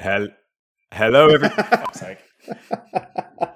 Hel- Hello, everyone.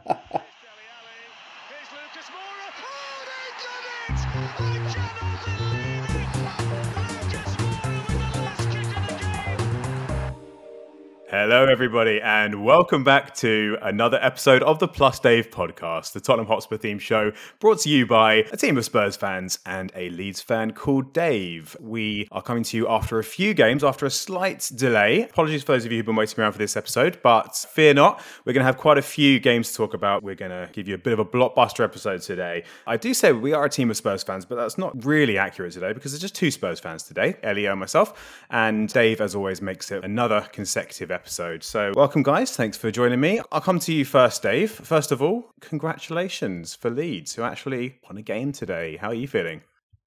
Hello, everybody, and welcome back to another episode of the Plus Dave podcast, the Tottenham Hotspur theme show brought to you by a team of Spurs fans and a Leeds fan called Dave. We are coming to you after a few games, after a slight delay. Apologies for those of you who've been waiting around for this episode, but fear not, we're going to have quite a few games to talk about. We're going to give you a bit of a blockbuster episode today. I do say we are a team of Spurs fans, but that's not really accurate today because there's just two Spurs fans today, Elio and myself, and Dave, as always, makes it another consecutive episode episode. So, welcome, guys. Thanks for joining me. I'll come to you first, Dave. First of all, congratulations for Leeds, who actually won a game today. How are you feeling?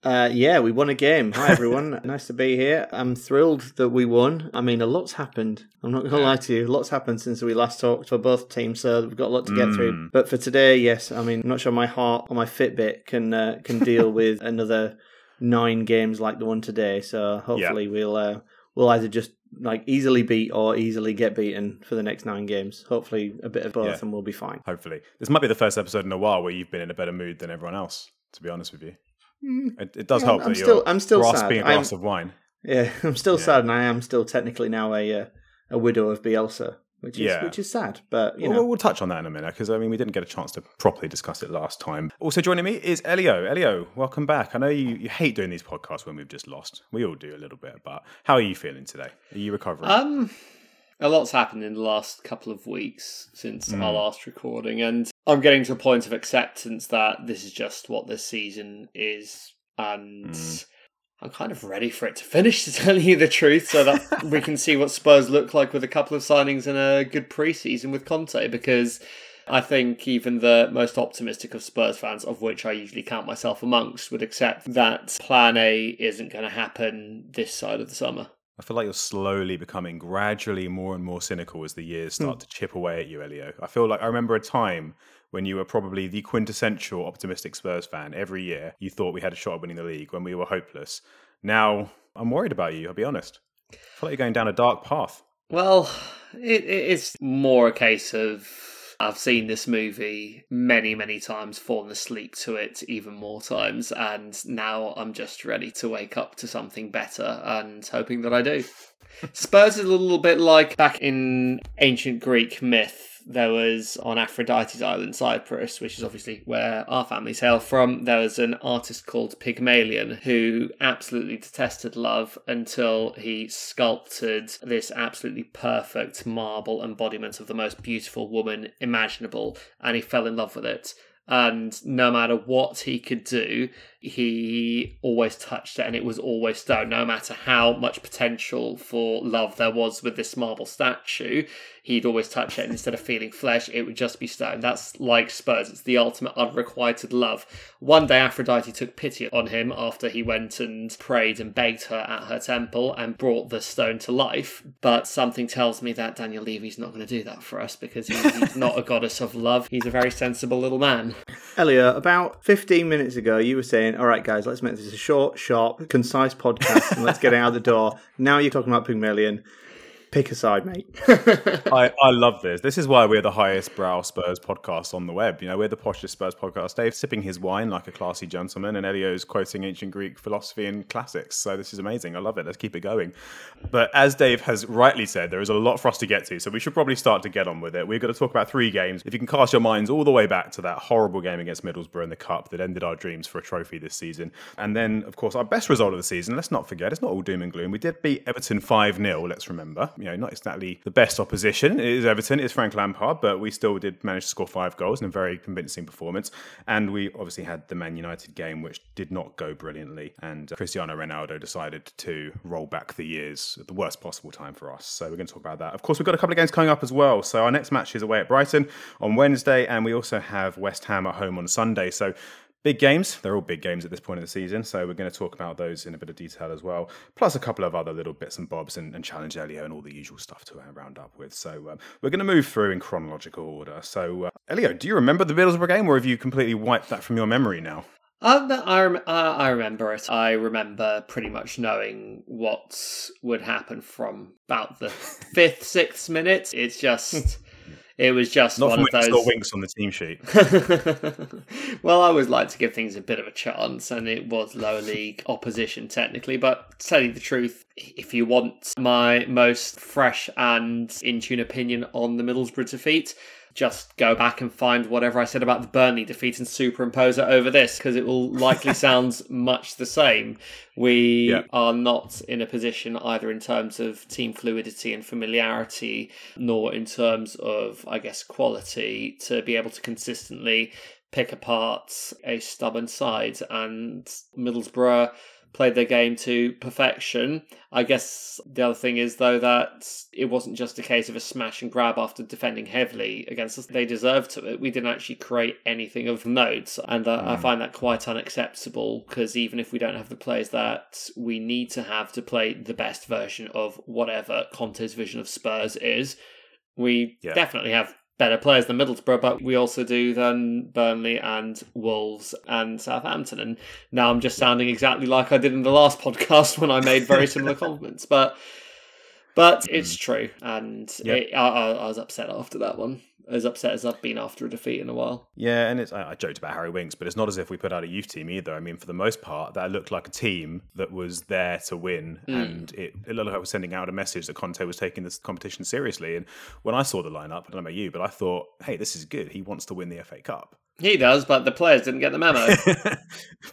Uh, yeah, we won a game. Hi, everyone. nice to be here. I'm thrilled that we won. I mean, a lot's happened. I'm not going to lie to you. A lot's happened since we last talked for both teams, so we've got a lot to get mm. through. But for today, yes, I mean, I'm not sure my heart or my Fitbit can uh, can deal with another nine games like the one today. So hopefully, yeah. we'll uh, we'll either just like easily beat or easily get beaten for the next nine games. Hopefully, a bit of both, yeah. and we'll be fine. Hopefully, this might be the first episode in a while where you've been in a better mood than everyone else. To be honest with you, mm. it, it, does yeah, help I'm, that I'm still, I'm still grasping sad. a glass I'm, of wine. Yeah, I'm still yeah. sad, and I am still technically now a uh, a widow of Bielsa which is yeah. which is sad. But you know, we'll, we'll touch on that in a minute because I mean we didn't get a chance to properly discuss it last time. Also joining me is Elio. Elio, welcome back. I know you, you hate doing these podcasts when we've just lost. We all do a little bit, but how are you feeling today? Are you recovering? Um, a lot's happened in the last couple of weeks since mm. our last recording, and I'm getting to a point of acceptance that this is just what this season is, and. Mm I'm kind of ready for it to finish, to tell you the truth, so that we can see what Spurs look like with a couple of signings and a good preseason with Conte. Because I think even the most optimistic of Spurs fans, of which I usually count myself amongst, would accept that Plan A isn't going to happen this side of the summer. I feel like you're slowly becoming gradually more and more cynical as the years start mm. to chip away at you, Elio. I feel like I remember a time when you were probably the quintessential optimistic Spurs fan every year. You thought we had a shot at winning the league when we were hopeless. Now I'm worried about you. I'll be honest. I feel like you're going down a dark path. Well, it, it's more a case of I've seen this movie many, many times, fallen asleep to it even more times, and now I'm just ready to wake up to something better and hoping that I do. Spurs is a little bit like back in ancient Greek myth there was on Aphrodite's island, Cyprus, which is obviously where our family's hail from, there was an artist called Pygmalion who absolutely detested love until he sculpted this absolutely perfect marble embodiment of the most beautiful woman imaginable and he fell in love with it. And no matter what he could do, he always touched it and it was always stone. No matter how much potential for love there was with this marble statue, he'd always touch it and instead of feeling flesh, it would just be stone. That's like Spurs. It's the ultimate unrequited love. One day Aphrodite took pity on him after he went and prayed and begged her at her temple and brought the stone to life. But something tells me that Daniel Levy's not going to do that for us because he's, not a goddess of love. He's a very sensible little man. Elliot, about 15 minutes ago, you were saying, all right, guys, let's make this a short, sharp, concise podcast and let's get out the door. Now you're talking about Pygmalion. Pick a side, mate. I, I love this. This is why we're the highest brow Spurs podcast on the web. You know, we're the poshest Spurs podcast. Dave sipping his wine like a classy gentleman, and Elio's quoting ancient Greek philosophy and classics. So this is amazing. I love it. Let's keep it going. But as Dave has rightly said, there is a lot for us to get to. So we should probably start to get on with it. We're going to talk about three games. If you can cast your minds all the way back to that horrible game against Middlesbrough in the Cup that ended our dreams for a trophy this season. And then, of course, our best result of the season, let's not forget, it's not all doom and gloom. We did beat Everton 5 0, let's remember you know, not exactly the best opposition. It is Everton, it is Frank Lampard, but we still did manage to score five goals in a very convincing performance. And we obviously had the Man United game, which did not go brilliantly. And uh, Cristiano Ronaldo decided to roll back the years at the worst possible time for us. So we're going to talk about that. Of course, we've got a couple of games coming up as well. So our next match is away at Brighton on Wednesday, and we also have West Ham at home on Sunday. So Big games, they're all big games at this point of the season, so we're going to talk about those in a bit of detail as well, plus a couple of other little bits and bobs and, and challenge Elio and all the usual stuff to round up with. So um, we're going to move through in chronological order. So, uh, Elio, do you remember the Middlesbrough game, or have you completely wiped that from your memory now? No, I, rem- uh, I remember it. I remember pretty much knowing what would happen from about the fifth, sixth minute. It's just, it was just Not one of those. Winks on the team sheet. well, I always like to give things a bit of a chance, and it was lower league opposition technically. But to tell you the truth, if you want my most fresh and in tune opinion on the Middlesbrough defeat, just go back and find whatever I said about the Burnley defeat and superimpose it over this because it will likely sound much the same. We Yeah. are not in a position either in terms of team fluidity and familiarity, nor in terms of, I guess, quality to be able to consistently pick apart a stubborn side. And Middlesbrough played their game to perfection. I guess the other thing is, though, that it wasn't just a case of a smash and grab after defending heavily against us. They deserved to it. We didn't actually create anything of note. And uh, I find that quite unacceptable because even if we don't have the players that we need to have to play the best version of whatever Conte's vision of Spurs is, we Yeah. definitely have better players than Middlesbrough, but we also do than Burnley and Wolves and Southampton. And now I'm just sounding exactly like I did in the last podcast when I made very similar comments. But but it's true, and Mm. Yeah. it, I, I, I was upset after that one. As upset as I've been after a defeat in a while. Yeah, and it's I I joked about Harry Winks, but it's not as if we put out a youth team either. I mean, for the most part, that looked like a team that was there to win, and it, it looked like it was sending out a message that Conte was taking this competition seriously. And when I saw the lineup, I don't know about you, but I thought, hey, this is good. He wants to win the FA Cup. He does, but the players didn't get the memo.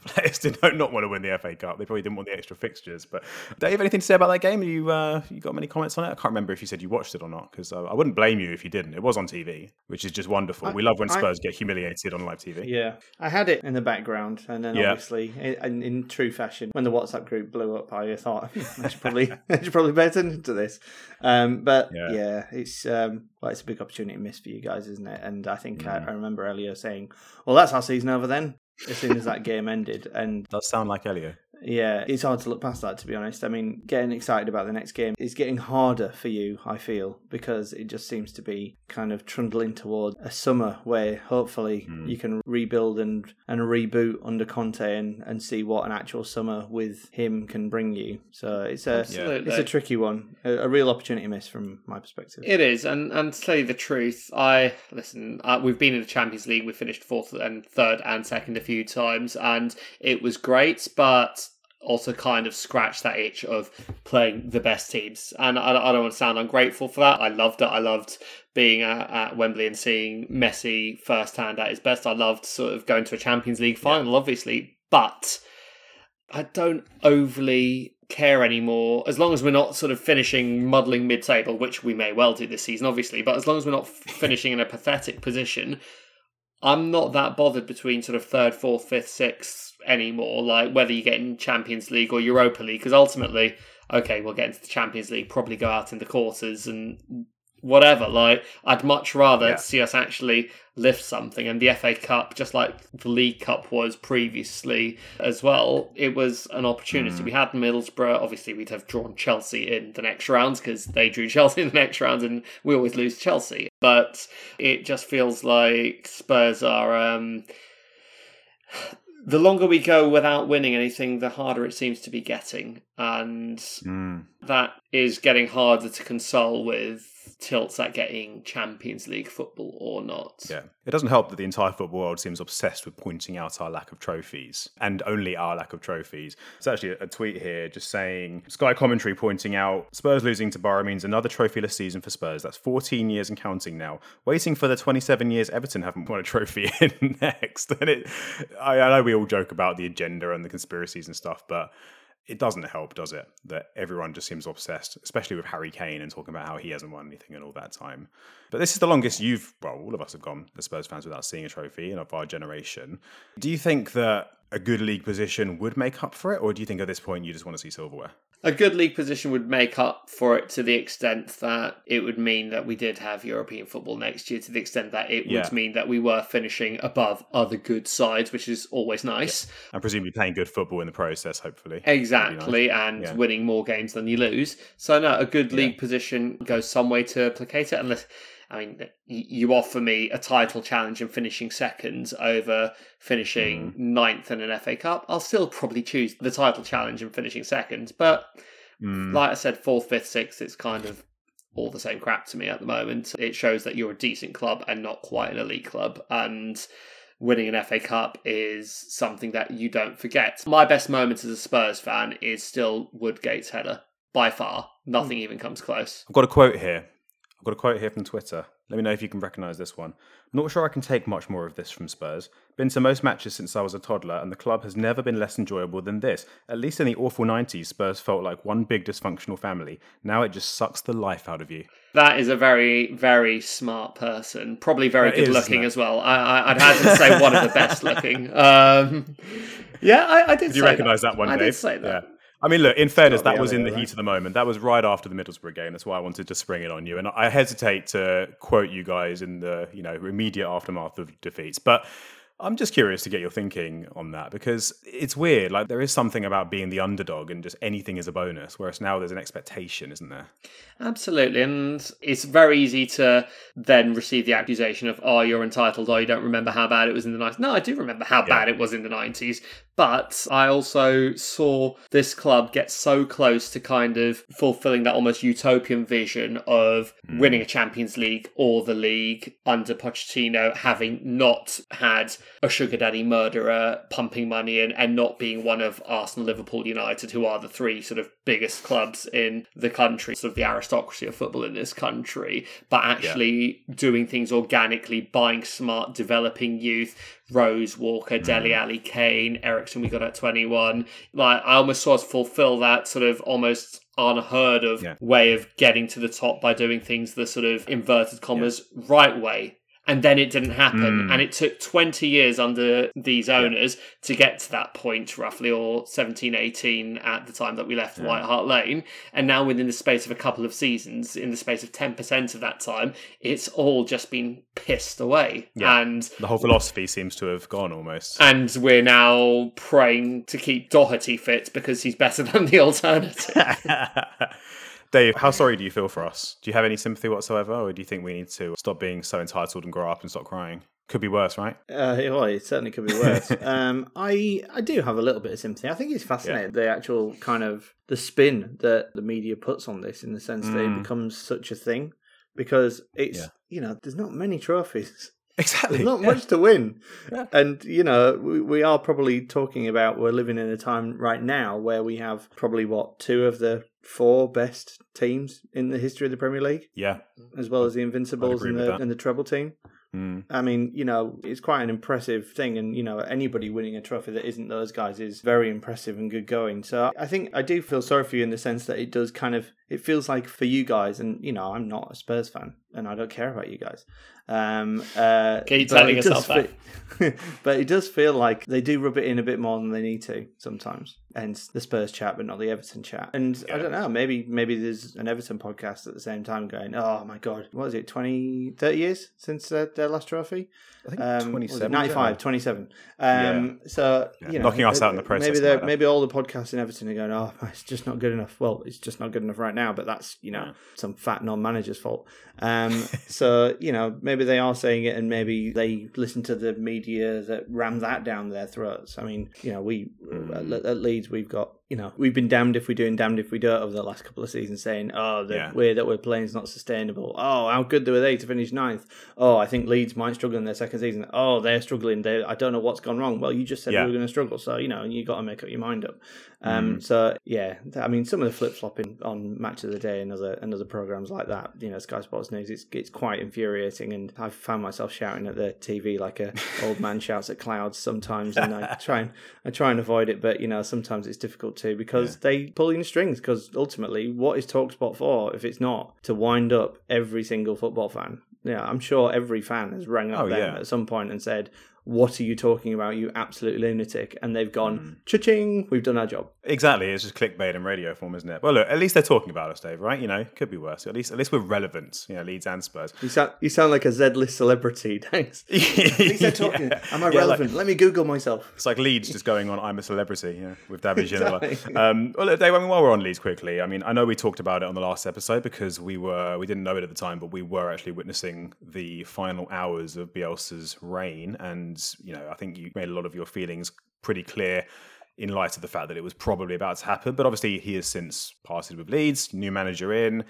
Players did not, not want to win the FA Cup. They probably didn't want the extra fixtures. But Dave, do you have anything to say about that game? You uh, you got many comments on it? I can't remember if you said you watched it or not, because uh, I wouldn't blame you if you didn't. It was on TV, which is just wonderful. I- we love when I- Spurs get humiliated on live TV. Yeah, I had it in the background, and then Yeah. obviously, in, in true fashion, when the WhatsApp group blew up, I thought I should probably I should probably pay attention to this. Um, but Yeah. yeah. it's um, well, it's a big opportunity missed for you guys, isn't it? And I think I, Mm. I remember Elio saying, "Well, that's our season over then." As soon as that game ended, and Does sound like Elio. Yeah, it's hard to look past that, to be honest. I mean, getting excited about the next game is getting harder for you, I feel, because it just seems to be kind of trundling toward a summer where hopefully Hmm. you can rebuild and, and reboot under Conte and, and see what an actual summer with him can bring you. So it's a Absolutely. it's a tricky one, a, a real opportunity miss from my perspective. It is, and and to tell you the truth, I listen. Uh, we've been in the Champions League. We finished fourth and third and second a few times, and it was great, but also kind of scratched that itch of playing the best teams. And I, I don't want to sound ungrateful for that. I loved it. I loved being at, at Wembley and seeing Messi firsthand at his best. I loved sort of going to a Champions League final, obviously, but I don't overly care anymore as long as we're not sort of finishing muddling mid-table which we may well do this season obviously but as long as we're not finishing in a pathetic position i'm not that bothered between sort of third fourth fifth sixth anymore like whether you get in champions league or europa league because ultimately okay we'll get into the champions league probably go out in the quarters and whatever like i'd much rather Yeah. see us actually lift something. And the fa cup just like the league cup was previously as well it was an opportunity. We had middlesbrough obviously we'd have drawn chelsea in the next rounds because they drew chelsea in the next round and we always lose chelsea. But it just feels like spurs are um the longer we go without winning anything the harder it seems to be getting and Mm. that is getting harder to console with tilts at getting Champions League football or not. Yeah. It doesn't help that the entire football world seems obsessed with pointing out our lack of trophies and only our lack of trophies. It's actually a tweet here just saying Sky commentary pointing out Spurs losing to Boro means another trophyless season for Spurs. That's 14 years and counting now. Waiting for the 27 years Everton haven't won a trophy in next. And it, I, I know we all joke about the agenda and the conspiracies and stuff, but it doesn't help, does it? That everyone just seems obsessed, especially with Harry Kane and talking about how he hasn't won anything in all that time. But this is the longest you've, well, all of us have gone as Spurs fans without seeing a trophy in of our generation. Do you think that a good league position would make up for it, or do you think at this point you just want to see silverware? A good league position would make up for it to the extent that it would mean that we did have European football next year, to the extent that it Yeah. would mean that we were finishing above other good sides, which is always nice. And presumably playing good football in the process, hopefully. Exactly, and Yeah. winning more games than you lose. So no, a good Yeah. league position goes some way to placate it. Unless, I mean, you offer me a title challenge and finishing second over finishing ninth in an FA Cup, I'll still probably choose the title challenge and finishing second. But Mm. like I said, fourth, fifth, sixth, it's kind of all the same crap to me at the moment. It shows that you're a decent club and not quite an elite club. And winning an FA Cup is something that you don't forget. My best moment as a Spurs fan is still Woodgate's header. By far. Nothing even comes close. I've got a quote here. I've got a quote here from Twitter. Let me know if you can recognise this one. Not sure I can take much more of this from Spurs. Been to most matches since I was a toddler, and the club has never been less enjoyable than this. At least in the awful 90s, Spurs felt like one big dysfunctional family. Now it just sucks the life out of you. That is a very, very smart person. Probably very It good is, looking as well. I, I, I'd hazard to say one of the best looking. Um, yeah, I, I did Did you recognise that. one, I Dave? did say that. Yeah. I mean, look, in fairness, that was in the there, heat of the moment. That was right after the Middlesbrough game. That's why I wanted to spring it on you. And I hesitate to quote you guys in the, you know, immediate aftermath of defeats. But I'm just curious to get your thinking on that because it's weird. Like there is something about being the underdog and just anything is a bonus, whereas now there's an expectation, isn't there? Absolutely, and it's very easy to then receive the accusation of, "Oh, you're entitled. Oh, you don't remember how bad it was in the nineties." No, I do remember how bad it was in the nineties, but I also saw this club get so close to kind of fulfilling that almost utopian vision of hmm. winning a Champions League or the league under Pochettino, having not had a sugar daddy murderer pumping money in, and not being one of Arsenal, Liverpool, United, who are the three sort of biggest clubs in the country, sort of the aristocracy of football in this country, but actually doing things organically, buying smart, developing youth. Rose, Walker, Dele hmm. Alli, Kane, Eriksen, we got at 21. Like, I almost saw us fulfill that sort of almost unheard of Yeah. way of getting to the top by doing things the sort of inverted commas right way. And then it didn't happen. Mm. And it took 20 years under these owners to get to that point, roughly, or 17, 18 at the time that we left White Hart Lane. And now, within the space of a couple of seasons, in the space of 10% of that time, it's all just been pissed away. Yeah. And The whole philosophy seems to have gone almost. and we're now praying to keep Doherty fit because he's better than the alternative. Dave, how sorry do you feel for us? Do you have any sympathy whatsoever, or do you think we need to stop being so entitled and grow up and stop crying? Could be worse, right? Uh, well, it certainly could be worse. um, I I do have a little bit of sympathy. I think it's fascinating the actual kind of the spin that the media puts on this, in the sense that it Mm. becomes such a thing, because it's Yeah. you know there's not many trophies. Exactly. There's not much to win. And, you know, we, we are probably talking about we're living in a time right now where we have probably, what, two of the four best teams in the history of the Premier League, Yeah. as well as the Invincibles and the, and the treble team. Mm. I mean, you know, it's quite an impressive thing. And, you know, anybody winning a trophy that isn't those guys is very impressive and good going. So I think I do feel sorry for you in the sense that it does kind of, it feels like for you guys, and, you know, I'm not a Spurs fan and I don't care about you guys. Um, uh, Keep but telling it yourself does fe- but it does feel like they do rub it in a bit more than they need to sometimes. And the Spurs chat, but not the Everton chat. And I don't know, maybe maybe there's an Everton podcast at the same time going, oh my God, what is it, 20, 30 years since uh, their last trophy? I think Um, 27. 95, 27. Um, So, Yeah, you know, knocking us out in the process, Maybe, like maybe all the podcasts in Everton are going, oh, it's just not good enough. Well, it's just not good enough right now, but that's, you know, Yeah. some fat non manager's fault. Um, so, you know, maybe they are saying it and maybe they listen to the media that ram that down their throats. I mean, you know, we, Mm. at, at Leeds, we've got, you know, we've been damned if we do and damned if we don't over the last couple of seasons saying, oh, the Yeah. way that we're playing is not sustainable. Oh, how good were they to finish ninth? Oh, I think Leeds might struggle in their second season. Oh, they're struggling. They, I don't know what's gone wrong. Well, you just said Yeah. we were going to struggle. So, you know, you got to make up your mind up. Mm. Um, So, yeah, I mean, some of the flip flopping on Match of the Day and other, and other programs like that, you know, Sky Sports News, it's, it's quite infuriating. And I've found myself shouting at the TV like a old man shouts at clouds sometimes. And I try and, I try and avoid it. But, you know, sometimes it's difficult too because they pull in strings. Because ultimately, what is Talksport for if it's not to wind up every single football fan? Yeah, I'm sure every fan has rang up Oh, them yeah. at some point and said, what are you talking about, you absolute lunatic? And they've gone, Hmm. cha-ching, we've done our job. Exactly, it's just clickbait in radio form, isn't it? Well, look, at least they're talking about us, Dave. Right? You know, could be worse. At least, at least we're relevant. You know, Leeds and Spurs. You sound, you sound like a Z-list celebrity, thanks. At least they're talking. Am I Yeah, like- relevant? Let me Google myself. It's like Leeds just going on "I'm a celebrity" yeah, with David Ginola. Exactly. Um, well, look, Dave, I mean, while we're on Leeds, quickly, I mean, I know we talked about it on the last episode because we were we didn't know it at the time, but we were actually witnessing the final hours of Bielsa's reign, and you know, I think you made a lot of your feelings pretty clear in light of the fact that it was probably about to happen. But obviously, he has since parted with Leeds, new manager in.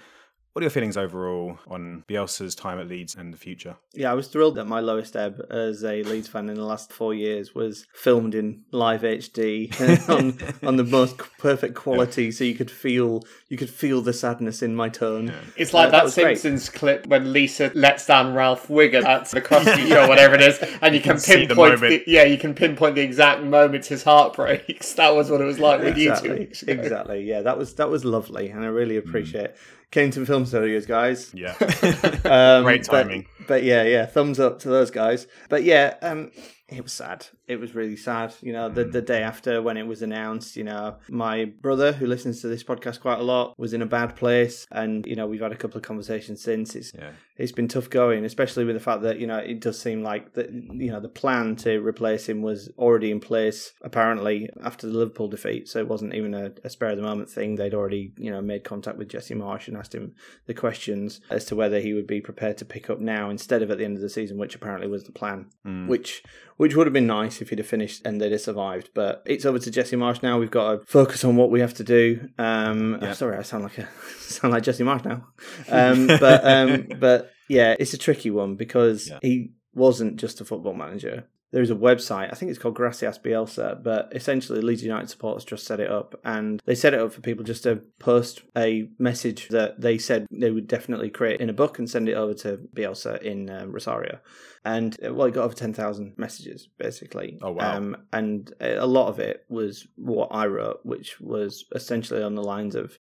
What are your feelings overall on Bielsa's time at Leeds and the future? Yeah, I was thrilled that my lowest ebb as a Leeds fan in the last four years was filmed in live HD on on the most perfect quality, so you could feel you could feel the sadness in my tone. It's like Uh, that that, was great. Simpsons clip when Lisa lets down Ralph Wiggum at the Krusty Show, whatever it is, and you can, see the pinpoint the, moment. yeah, you can pinpoint the exact moment his heart breaks. That was what it was like with you two Exactly, weeks ago. exactly. Yeah, that was that was lovely, and I really appreciate Kennington Film Studios guys. Yeah, Um, Great but- timing. But, yeah, yeah, thumbs up to those guys. But yeah, um, it was sad. It was really sad. You know, the, the mm. day after when it was announced, you know, my brother, who listens to this podcast quite a lot, was in a bad place. And, you know, we've had a couple of conversations since. It's yeah. it's been tough going, especially with the fact that you know it does seem like that you know the plan to replace him was already in place apparently after the Liverpool defeat, so it wasn't even a, a spare of the moment thing. They'd already you know made contact with Jesse Marsch and asked him the questions as to whether he would be prepared to pick up now instead of at the end of the season, which apparently was the plan. Mm. Which which would have been nice if he'd have finished and they'd have survived. But it's over to Jesse Marsch now. We've got to focus on what we have to do. Um, Yeah. Sorry, I sound like a sound like Jesse Marsch now. Um, but um, but yeah, it's a tricky one because Yeah. he wasn't just a football manager. There is a website, I think it's called Gracias Bielsa, but essentially Leeds United supporters just set it up and they set it up for people just to post a message that they said they would definitely create in a book and send it over to Bielsa in um, Rosario. And uh, well, it got over 10,000 messages basically. Oh, wow. Um, and a lot of it was what I wrote, which was essentially on the lines of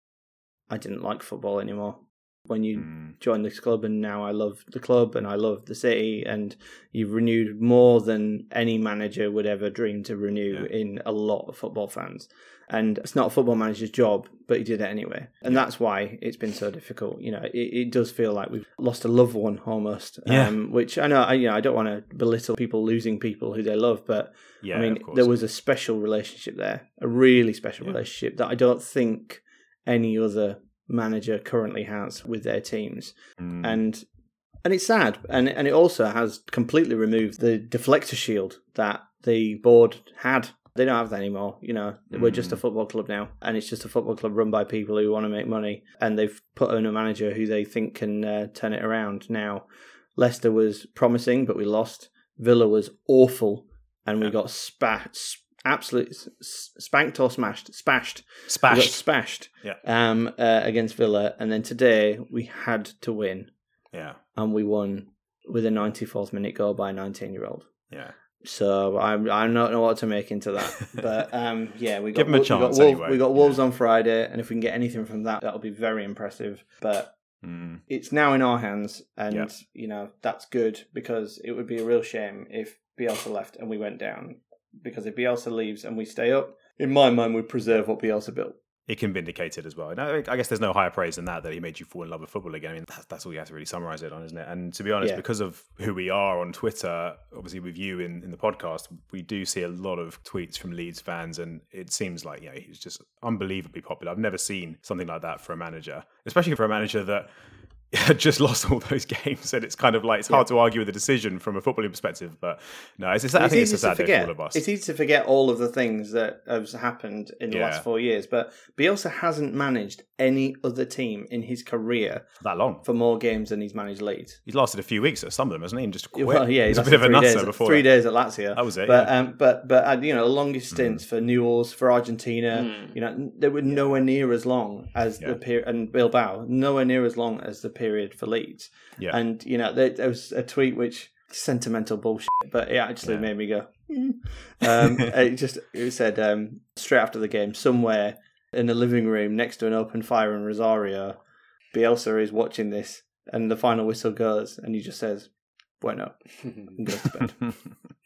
I didn't like football anymore. When you Mm. joined this club and now I love the club and I love the city and you've renewed more than any manager would ever dream to renew Yeah. in a lot of football fans. And it's not a football manager's job, but he did it anyway. And that's why it's been so difficult. You know, it, it does feel like we've lost a loved one almost. Yeah. Um, which I know, I, you know, I don't want to belittle people losing people who they love, but Yeah, I mean, there was a special relationship there, a really special Yeah. relationship that I don't think any other manager currently has with their teams, Mm. and and it's sad, and and it also has completely removed the deflector shield that the board had. They don't have that anymore. You know, we're just a Mm. football club now, and it's just a football club run by people who want to make money, and they've put on a manager who they think can uh, turn it around. Now, Leicester was promising, but we lost. Villa was awful, and we Yeah. got spat, absolutely spanked or smashed, spashed. Spashed. spashed Yeah. um, uh, against Villa, and then today we had to win, Yeah. and we won with a 94th minute goal by a 19 year old. Yeah. So I I don't know what to make into that, but um, yeah, we got Give 'em a we got chance Wolves, anyway. we got Wolves on Friday, and if we can get anything from that, that'll be very impressive. But Mm. it's now in our hands, and Yeah. you know that's good because it would be a real shame if Bielsa left and we went down. Because if Bielsa leaves and we stay up, in my mind, we preserve what Bielsa built. It can vindicate it as well. No, I guess there's no higher praise than that, that he made you fall in love with football again. I mean, that's, that's all you have to really summarize it on, isn't it? And to be honest, Yeah. because of who we are on Twitter, obviously with you in, in the podcast, we do see a lot of tweets from Leeds fans, and it seems like, you know, he's just unbelievably popular. I've never seen something like that for a manager, especially for a manager that just lost all those games. And it's kind of like, it's hard to argue with the decision from a footballing perspective, but no, it's, it's, I think it's a easy to sad day for forget. all of us. It's easy to forget all of the things that have happened in the Yeah. last four years, but Bielsa hasn't managed any other team in his career that long. for more games than he's managed Leeds. He's lasted a few weeks at some of them, hasn't he? And just quit. Well, yeah, he's he's a bit of a nutter days, before three that. days at Lazio. That was it, But yeah. um, but but uh, you know, the longest stints for Newell's, for Argentina, Mm. you know, they were nowhere near as long as Yeah. the period, and Bilbao, nowhere near as long as the period for Leeds. Yeah. And you know, there, there was a tweet which sentimental bullshit, but it actually Yeah. made me go. "Mm." um, it just it said um, straight after the game, somewhere in the living room next to an open fire in Rosario, Bielsa is watching this, and the final whistle goes, and he just says, "Bueno," and goes to bed.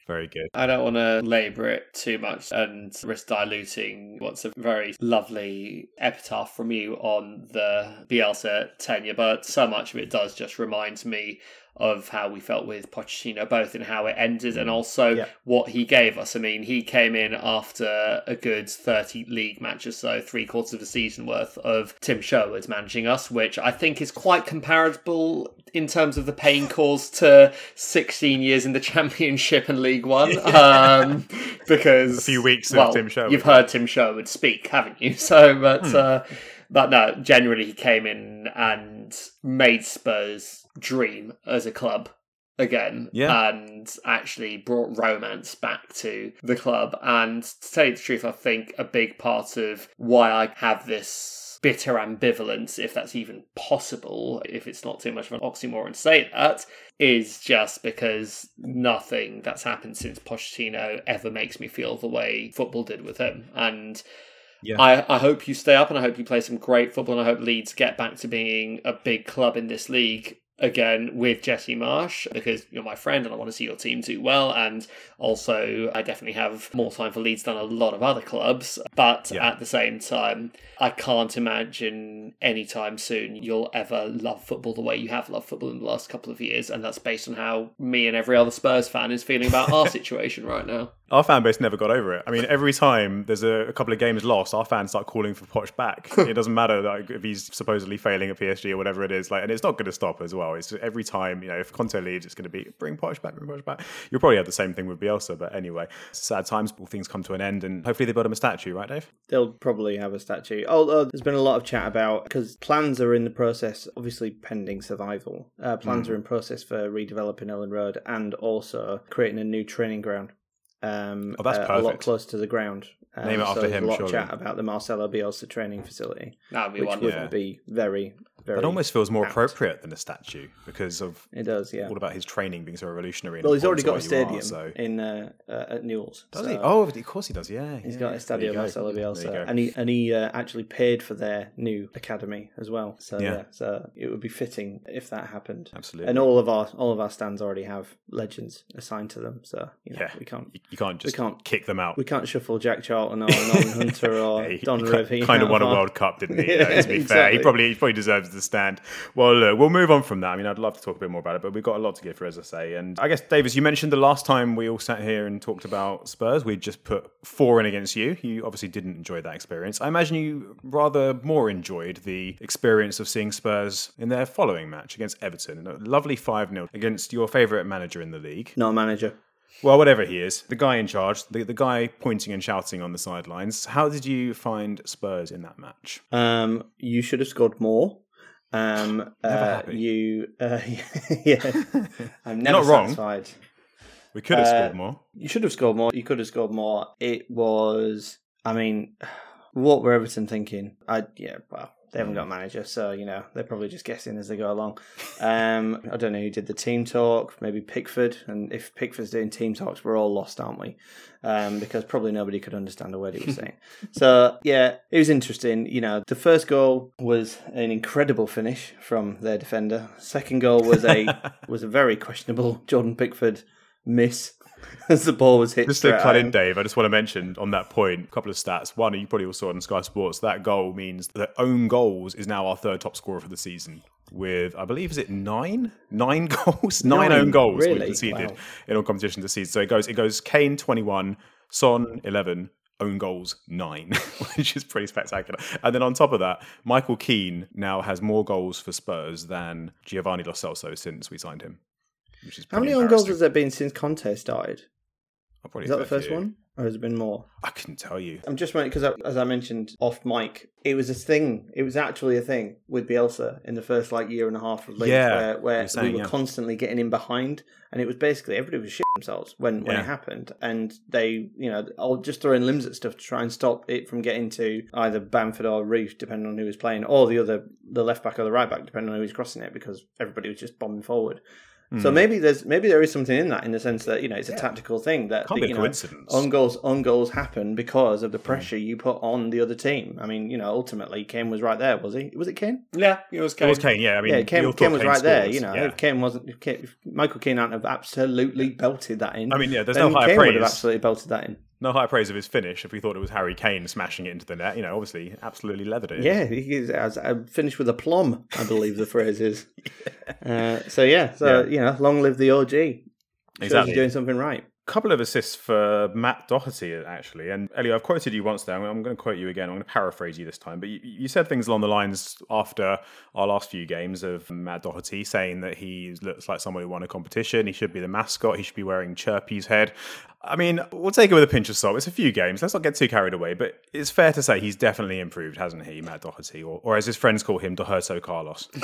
Very good. I don't want to labour it too much and risk diluting what's a very lovely epitaph from you on the Bielsa tenure, but so much of it does just remind me of how we felt with Pochettino, both in how it ended and also Yeah. what he gave us. I mean, he came in after a good 30 league matches, so three quarters of a season worth of Tim Sherwood managing us, which I think is quite comparable in terms of the pain caused to 16 years in the Championship and League One. Um, because A few weeks of well, Tim Sherwood. You've heard Tim Sherwood speak, haven't you? So, but Hmm. uh, but no, generally he came in and made Spurs dream as a club again Yeah. and actually brought romance back to the club and to tell you the truth i think a big part of why i have this bitter ambivalence if that's even possible if it's not too much of an oxymoron to say that is just because nothing that's happened since Pochettino ever makes me feel the way football did with him and Yeah. I, I hope you stay up and I hope you play some great football and I hope Leeds get back to being a big club in this league again with Jesse Marsch because you're my friend and I want to see your team do well and also I definitely have more time for Leeds than a lot of other clubs but Yeah. at the same time I can't imagine anytime soon you'll ever love football the way you have loved football in the last couple of years and that's based on how me and every other Spurs fan is feeling about our situation right now. Our fan base never got over it. I mean, every time there's a, a couple of games lost, our fans start calling for Poch back. it doesn't matter like, if he's supposedly failing at PSG or whatever it is. Like, and it's not going to stop as well. It's every time you know if Conte leaves, it's going to be bring Poch back, bring Poch back. You'll probably have the same thing with Bielsa, but anyway, sad times. All things come to an end, and hopefully they build him a statue, right, Dave? They'll probably have a statue. Although there's been a lot of chat about because plans are in the process, obviously pending survival. Uh, plans Hmm. are in process for redeveloping Elland Road and also creating a new training ground. Um, Oh, that's uh, A lot perfect. closer to the ground. Um, Name it so after him, a lot surely. of chat about the Marcelo Bielsa training facility, That would be which wonderful. would Yeah. be very, very. That almost feels more appropriate than a statue because of It does, yeah. all about his training being so revolutionary. Well, he's already got a what stadium are, so. in uh, uh, at Newell's. Does so- he? Oh, of course he does. Yeah, He's yeah, got a stadium There you go. Marcelo Bielsa, and he and he uh, actually paid for their new academy as well. So Yeah. yeah. so it would be fitting if that happened. Absolutely. And all of our all of our stands already have legends assigned to them, so you know, Yeah. we can't You, can't just we can't- kick them out. we can't shuffle Jack Charlton or Norman Hunter or Hey, Don Revie. kind of won a World Cup, didn't he? Yeah, to be fair, he probably he probably deserves the stand. Well, look, we'll move on from that. I mean, I'd love to talk a bit more about it, but we've got a lot to get through, as I say. And I guess, Davis, you mentioned the last time we all sat here and talked about Spurs, we just put four in against you. You obviously didn't enjoy that experience. I imagine you rather more enjoyed the experience of seeing Spurs in their following match against Everton, a lovely five 0 against your favourite manager in the league. Not a manager. Well, whatever he is, the guy in charge, the, the guy pointing and shouting on the sidelines. How did you find Spurs in that match? Um, you should have scored more. Um, uh, you, uh, yeah, I'm You're never not wrong. satisfied. We could have Uh, scored more. You should have scored more. You could have scored more. It was. I mean, what were Everton thinking? I yeah. Well, they haven't got a manager, so you know they're probably just guessing as they go along. Um, I don't know who did the team talk. Maybe Pickford. And if Pickford's doing team talks, we're all lost, aren't we? Um, because probably nobody could understand a word he was saying. so yeah, it was interesting. You know, the first goal was an incredible finish from their defender. Second goal was a was a very questionable Jordan Pickford miss as the ball was hit. Just to cut in. Dave, I just want to mention on that point a couple of stats. One, you probably all saw on Sky Sports. That goal means that own goals is now our third top scorer for the season. With I believe is it nine nine goals nine, Nine, own goals really? conceded Wow. in all competitions this season. So it goes it goes Kane twenty one, Son eleven, own goals nine, which is pretty spectacular. And then on top of that, Michael Keane now has more goals for Spurs than Giovanni Lo Celso since we signed him. Which is How many own goals has there been since Conte started? Is that the first few. one, or has it been more? I couldn't tell you. I'm just wondering because, as I mentioned off mic, it was a thing. It was actually a thing with Bielsa in the first like year and a half of league, Yeah, where, where saying, we were yeah. constantly getting in behind, and it was basically everybody was shit themselves when when Yeah. it happened, and they, you know, all just throwing limbs at stuff to try and stop it from getting to either Bamford or Roofe, depending on who was playing, or the other, the left back or the right back, depending on who was crossing it, because everybody was just bombing forward. So mm. maybe there's maybe there is something in that in the sense that you know it's a tactical thing that Can't that, be a you know, coincidence. on goals on goals happen because of the mm. pressure you put on the other team. I mean, you know, ultimately Kane was right there, was he? Was it Kane? Yeah, it was Kane. It was Kane, yeah. I mean, yeah, we Kane, Kane was Kane right there. You know, yeah. if Kane wasn't, if, Kane, if Michael Keane hadn't have absolutely belted that in. I mean, yeah, there's then no higher Kane would have absolutely belted that in. No higher praise of his finish if we thought it was Harry Kane smashing it into the net. You know, obviously, absolutely leathered it. Yeah, he is uh, finished with a plum, I believe the phrase is. Uh, so yeah, so Yeah. you know, long live the OG. Shows Exactly. you're doing something right. Couple of assists for Matt Doherty, actually. And Elio, I've quoted you once there. I'm going to quote you again. I'm going to paraphrase you this time. But you, you said things along the lines after our last few games of Matt Doherty saying that he looks like someone who won a competition. He should be the mascot. He should be wearing Chirpy's head. I mean, we'll take it with a pinch of salt. It's a few games. Let's not get too carried away. But it's fair to say he's definitely improved, hasn't he, Matt Doherty? Or, or as his friends call him, Doherto Carlos.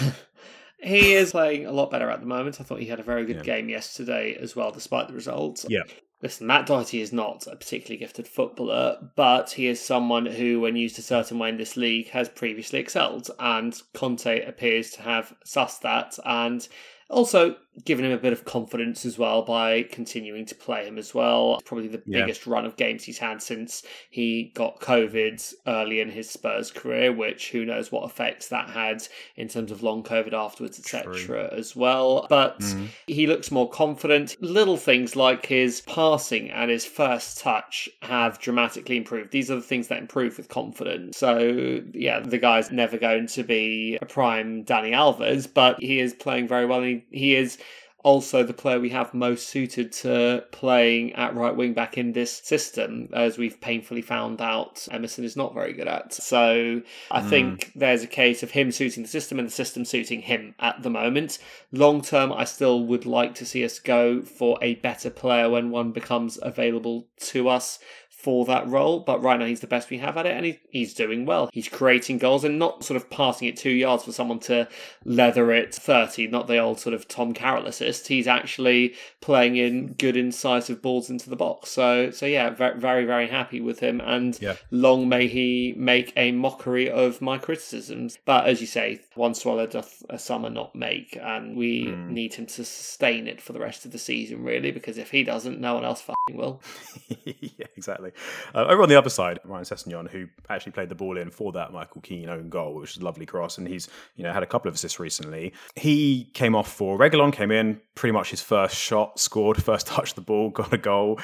He is playing a lot better at the moment. I thought he had a very good game yesterday as well, despite the results. Yeah. Listen, Matt Doherty is not a particularly gifted footballer, but he is someone who, when used a certain way in this league, has previously excelled. And Conte appears to have sussed that and also given him a bit of confidence as well by continuing to play him as well. Probably the Yeah. biggest run of games he's had since he got COVID early in his Spurs career, which who knows what effects that had in terms of long COVID afterwards, etc. as well. But mm-hmm. he looks more confident. Little things like his passing and his first touch have dramatically improved. These are the things that improve with confidence. So yeah, the guy's never going to be a prime Dani Alves, but he is playing very well. And he, he is also the player we have most suited to playing at right wing back in this system, as we've painfully found out Emerson is not very good at. So I hmm. think there's a case of him suiting the system and the system suiting him at the moment. Long term, I still would like to see us go for a better player when one becomes available to us for that role, but right now he's the best we have at it, and he, he's doing well. He's creating goals and not sort of passing it two yards for someone to leather it 30, not the old sort of Tom Carroll assist. He's actually playing in good, incisive balls into the box. So, so yeah, very, very, happy with him, and Yeah. long may he make a mockery of my criticisms. But as you say, one swallow doth a summer not make, and we hmm. need him to sustain it for the rest of the season, really, because if he doesn't, no one else will. yeah, exactly. Uh, over on the other side, Ryan Sessegnon, who actually played the ball in for that Michael Keane own goal, which is a lovely cross, and he's you know had a couple of assists recently. He came off for Reguilon, came in pretty much his first shot, scored, first touched the ball, got a goal.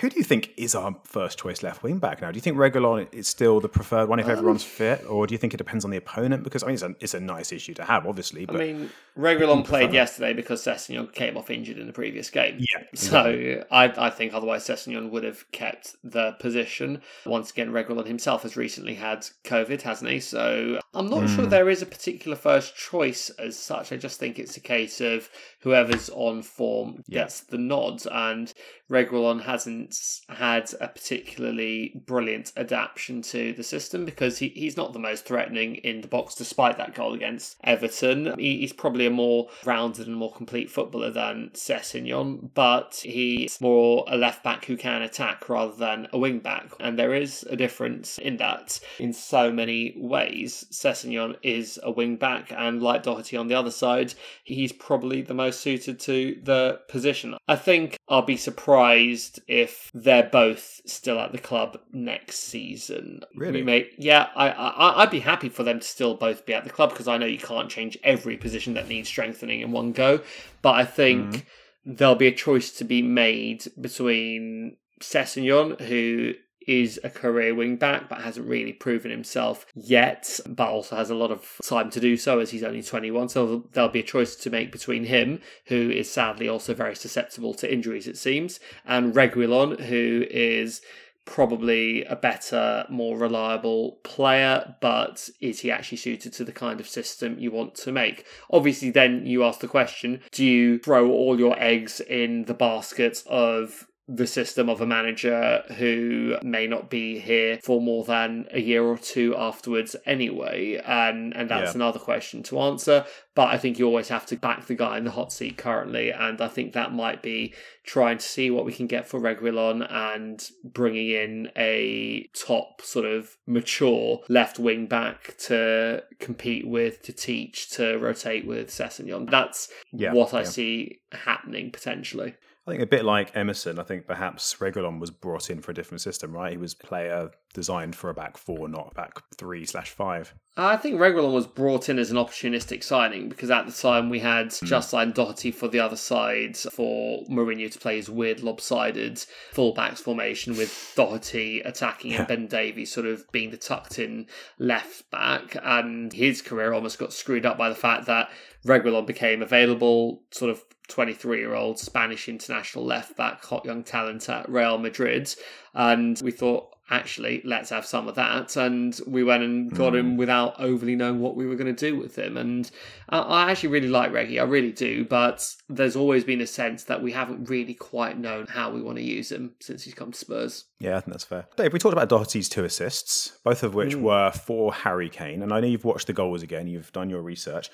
Who do you think is our first choice left wing back now? Do you think Reguilon is still the preferred one if everyone's fit, or do you think it depends on the opponent? Because I mean, it's a, it's a nice issue to have, obviously, but I mean, Reguilon played yesterday because Sessegnon came off injured in the previous game. yeah, So I, I think otherwise Sessegnon would have kept the position. Once again, Reguilon himself has recently had COVID, hasn't he? So I'm not Hmm. sure there is a particular first choice as such. I just think it's a case of whoever's on form gets the nod. And Reguilon hasn't had a particularly brilliant adaptation to the system because he, he's not the most threatening in the box despite that goal against Everton. He, he's probably a more rounded and more complete footballer than Sessegnon, but he's more a left back who can attack rather than a wing back. And there is a difference in that in so many ways. Sessegnon is a wing back, and like Doherty on the other side, he's probably the most suited to the position. I think I'll be surprised if they're both still at the club next season. Really? May, yeah, I, I, I'd be happy for them to still both be at the club because I know you can't change every position that needs strengthening in one go. But I think mm-hmm. there'll be a choice to be made between Sessegnon, who is a career wing back but hasn't really proven himself yet, but also has a lot of time to do so as he's only 21. So there'll be a choice to make between him, who is sadly also very susceptible to injuries, it seems, and Reguilon, who is probably a better, more reliable player, but is he actually suited to the kind of system you want to make? Obviously, then you ask the question do you throw all your eggs in the basket of the system of a manager who may not be here for more than a year or two afterwards anyway and and that's Yeah. another question to answer But I think you always have to back the guy in the hot seat currently, and I think that might be trying to see what we can get for Reguilon and bringing in a top sort of mature left wing back to compete with, to teach, to rotate with Sessegnon. That's Yeah, what I yeah. see happening potentially. I think a bit like Emerson, I think perhaps Reguilon was brought in for a different system, right? He was player designed for a back four, not a back three slash five. I think Reguilon was brought in as an opportunistic signing because at the time we had hmm. just signed Doherty for the other side for Mourinho to play his weird lopsided fullbacks formation with Doherty attacking Yeah. and Ben Davies sort of being the tucked in left back. And his career almost got screwed up by the fact that Reguilon became available, sort of 23 year old Spanish international left back, hot young talent at Real Madrid. And we thought, actually, let's have some of that. And we went and got him hmm. without overly knowing what we were going to do with him. And I, I actually really like Reggie, I really do. But there's always been a sense that we haven't really quite known how we want to use him since he's come to Spurs. Yeah, I think that's fair. Dave, we talked about Doherty's two assists, both of which hmm. were for Harry Kane. And I know you've watched the goals again, you've done your research.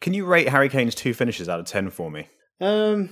Can you rate Harry Kane's two finishes out of 10 for me? Um,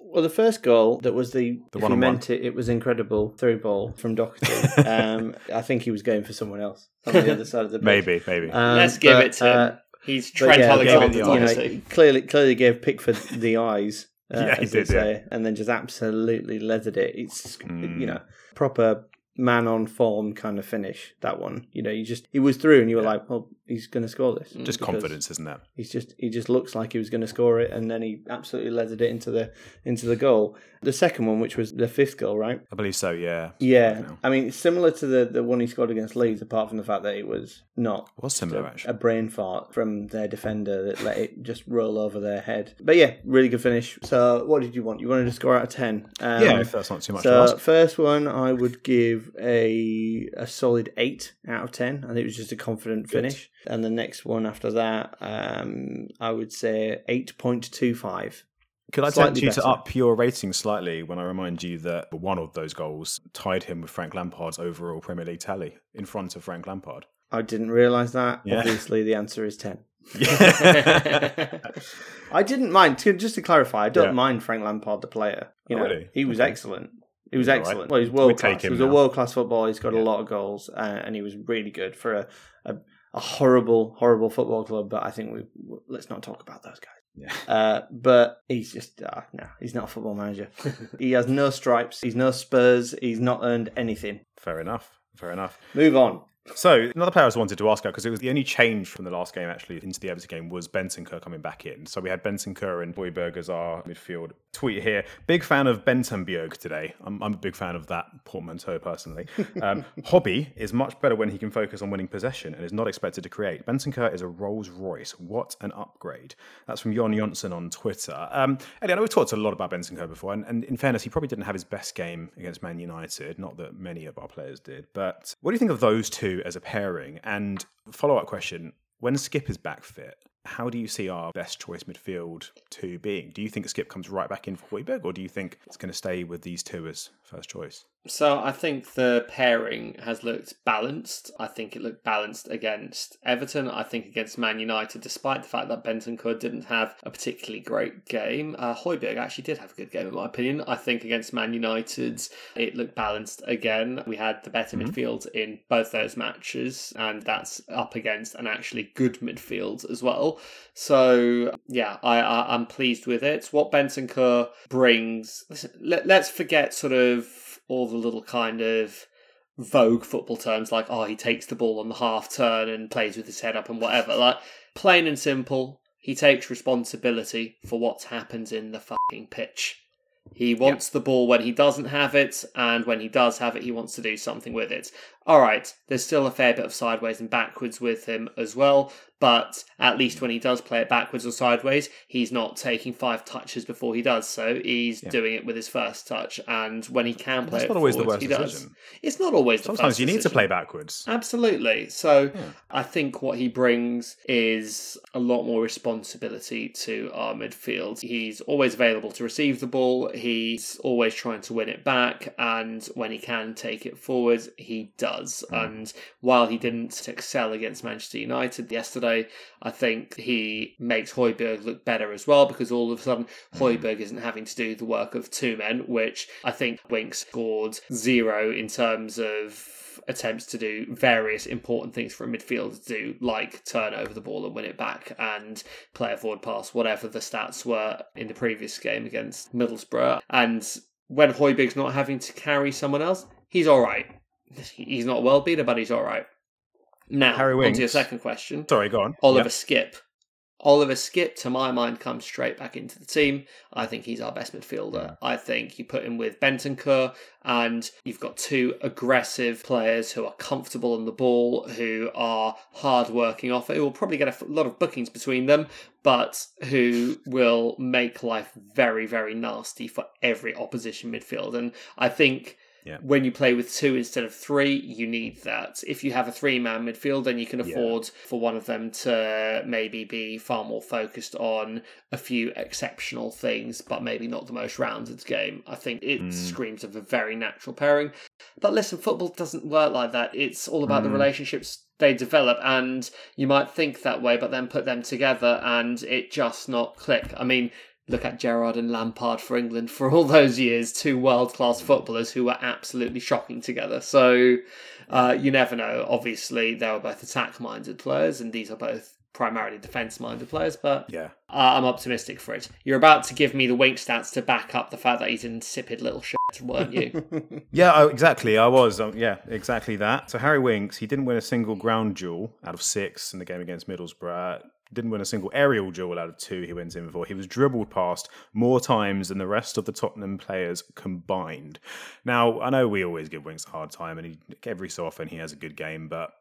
well, the first goal that was the, The if you one-on-one. meant it, it was incredible through ball from Doherty. um, I think he was going for someone else on the other side of the pitch. Maybe, maybe. Um, Let's give but, it to uh, him. He's but Trent yeah, Alexander gave you know, clearly, clearly gave Pickford the eyes. Uh, Yeah, he as they did, yeah. and then just absolutely leathered it. It's Mm. you know proper man on form kind of finish. That one, you know, you just he was through, and you were like, well, he's going to score this. Just confidence, isn't it? He's just he just looks like he was going to score it, and then he absolutely leathered it into the into the goal. The second one, which was the fifth goal, right? I believe so, yeah. Yeah, now. I mean, similar to the the one he scored against Leeds, apart from the fact that it was not It was similar, a, actually. a brain fart from their defender that let it just roll over their head. But yeah, really good finish. So, what did you want? You wanted to score out of ten? Um, yeah, if that's not too much so ask. first one, I would give a a solid eight out of ten. I think it was just a confident finish. And the next one after that, um, I would say eight point two five. Could I slightly tempt you to up your rating slightly when I remind you that one of those goals tied him with Frank Lampard's overall Premier League tally in front of Frank Lampard? I didn't realise that. Yeah. Obviously, the answer is ten. Yeah. I didn't mind. Just to clarify, I don't Yeah. mind Frank Lampard, the player. You Oh, know, really? he was Okay. excellent. He was all right. excellent. Well, he's We world class. He was a world class footballer. He's got Yeah. a lot of goals, uh, and he was really good for a, a a horrible, horrible football club. But I think we let's not talk about those guys. Yeah. Uh, but he's just uh, no, he's not a football manager. he has no stripes. He's no Spurs. He's not earned anything. Fair enough. Fair enough. Move on. So another player I just wanted to ask about because it was the only change from the last game actually into the Everton game was Bentancur coming back in. So we had Bentancur and Højbjerg as our midfield. Tweet here: big fan of Bentonbjerg today. I'm, I'm a big fan of that portmanteau personally. Um, Hobby is much better when he can focus on winning possession and is not expected to create. Bentancur is a Rolls Royce. What an upgrade! That's from Jon Jonsson on Twitter. Um, Eddie, I know we've talked a lot about Bentancur before, and, and in fairness, he probably didn't have his best game against Man United. Not that many of our players did, but what do you think of those two as a pairing? And follow up question: When Skipp is back fit, how do you see our best choice midfield two being? Do you think Skipp comes right back in for Højbjerg, or do you think it's going to stay with these two as first choice? So I think the pairing has looked balanced. I think it looked balanced against Everton. I think against Man United, despite the fact that Bentancur didn't have a particularly great game, uh, Højbjerg actually did have a good game in my opinion. I think against Man United, it looked balanced again. We had the better midfield in both those matches, and that's up against an actually good midfield as well. So yeah, I, I I'm pleased with it. What Bentancur brings. Listen, let, let's forget sort of all the little kind of vogue football terms like oh he takes the ball on the half turn and plays with his head up and whatever like plain and simple he takes responsibility for what happens in the fucking pitch. He wants the ball when he doesn't have it and when he does have it he wants to do something with it all right there's still a fair bit of sideways and backwards with him as well but at least when he does play it backwards or sideways, he's not taking five touches before he does so. He's doing it with his first touch, and when he can play That's it not always the forwards, worst he does. It's not always. the Sometimes you need to play backwards. Absolutely. So I think what he brings is a lot more responsibility to our midfield. He's always available to receive the ball. He's always trying to win it back, and when he can take it forward, he does. Does. Hmm. And while he didn't excel against Manchester United yesterday, I think he makes Højbjerg look better as well because all of a sudden hmm. Højbjerg isn't having to do the work of two men, which I think Winks scored zero in terms of attempts to do various important things for a midfielder to do, like turn over the ball and win it back and play a forward pass, whatever the stats were in the previous game against Middlesbrough. And when Højbjerg's not having to carry someone else, he's all right. He's not a world beater, but he's all right. Now, Harry on to your second question. Sorry, go on. Oliver Yep. Skipp. Oliver Skipp, to my mind, comes straight back into the team. I think he's our best midfielder. I think you put him with Bentancur, and you've got two aggressive players who are comfortable on the ball, who are hard working off it, who will probably get a lot of bookings between them, but who will make life very, very nasty for every opposition midfield. And I think Yeah. when you play with two instead of three, you need that. If you have a three man midfield, then you can Yeah. afford for one of them to maybe be far more focused on a few exceptional things, but maybe not the most rounded game. I think it Mm. screams of a very natural pairing. But listen, football doesn't work like that. It's all about the Mm. relationships they develop, and you might think that way, but then put them together and it just not click. I mean, look at Gerard and Lampard for England for all those years, two world class footballers who were absolutely shocking together. So uh, you never know. Obviously, they were both attack minded players, and these are both primarily defence minded players, but Yeah. uh, I'm optimistic for it. You're about to give me the wink stats to back up the fact that he's an insipid little shit, weren't you? Yeah, oh, exactly. I was. Um, yeah, exactly that. So Harry Winks, he didn't win a single ground duel out of six in the game against Middlesbrough. Didn't win a single aerial duel out of two he went in for. He was dribbled past more times than the rest of the Tottenham players combined. Now, I know we always give Winks a hard time, and he, every so often he has a good game, but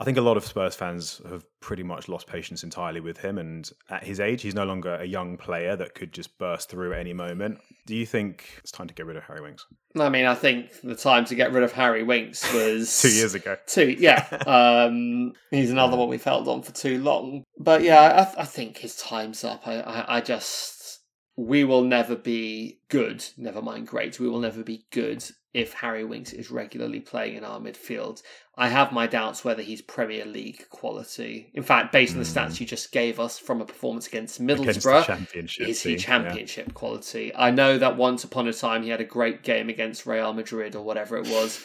I think a lot of Spurs fans have pretty much lost patience entirely with him. And at his age, he's no longer a young player that could just burst through at any moment. Do you think it's time to get rid of Harry Winks? I mean, I think the time to get rid of Harry Winks was Two years ago. Two, yeah. Um, he's another one we've held on for too long. But yeah, I, I think his time's up. I, I, I just, we will never be good. Never mind great. We will never be good if Harry Winks is regularly playing in our midfield. I have my doubts whether he's Premier League quality. In fact, based on the hmm. stats you just gave us from a performance against Against Middlesbrough, championship. is he championship quality? I know that once upon a time he had a great game against Real Madrid or whatever it was.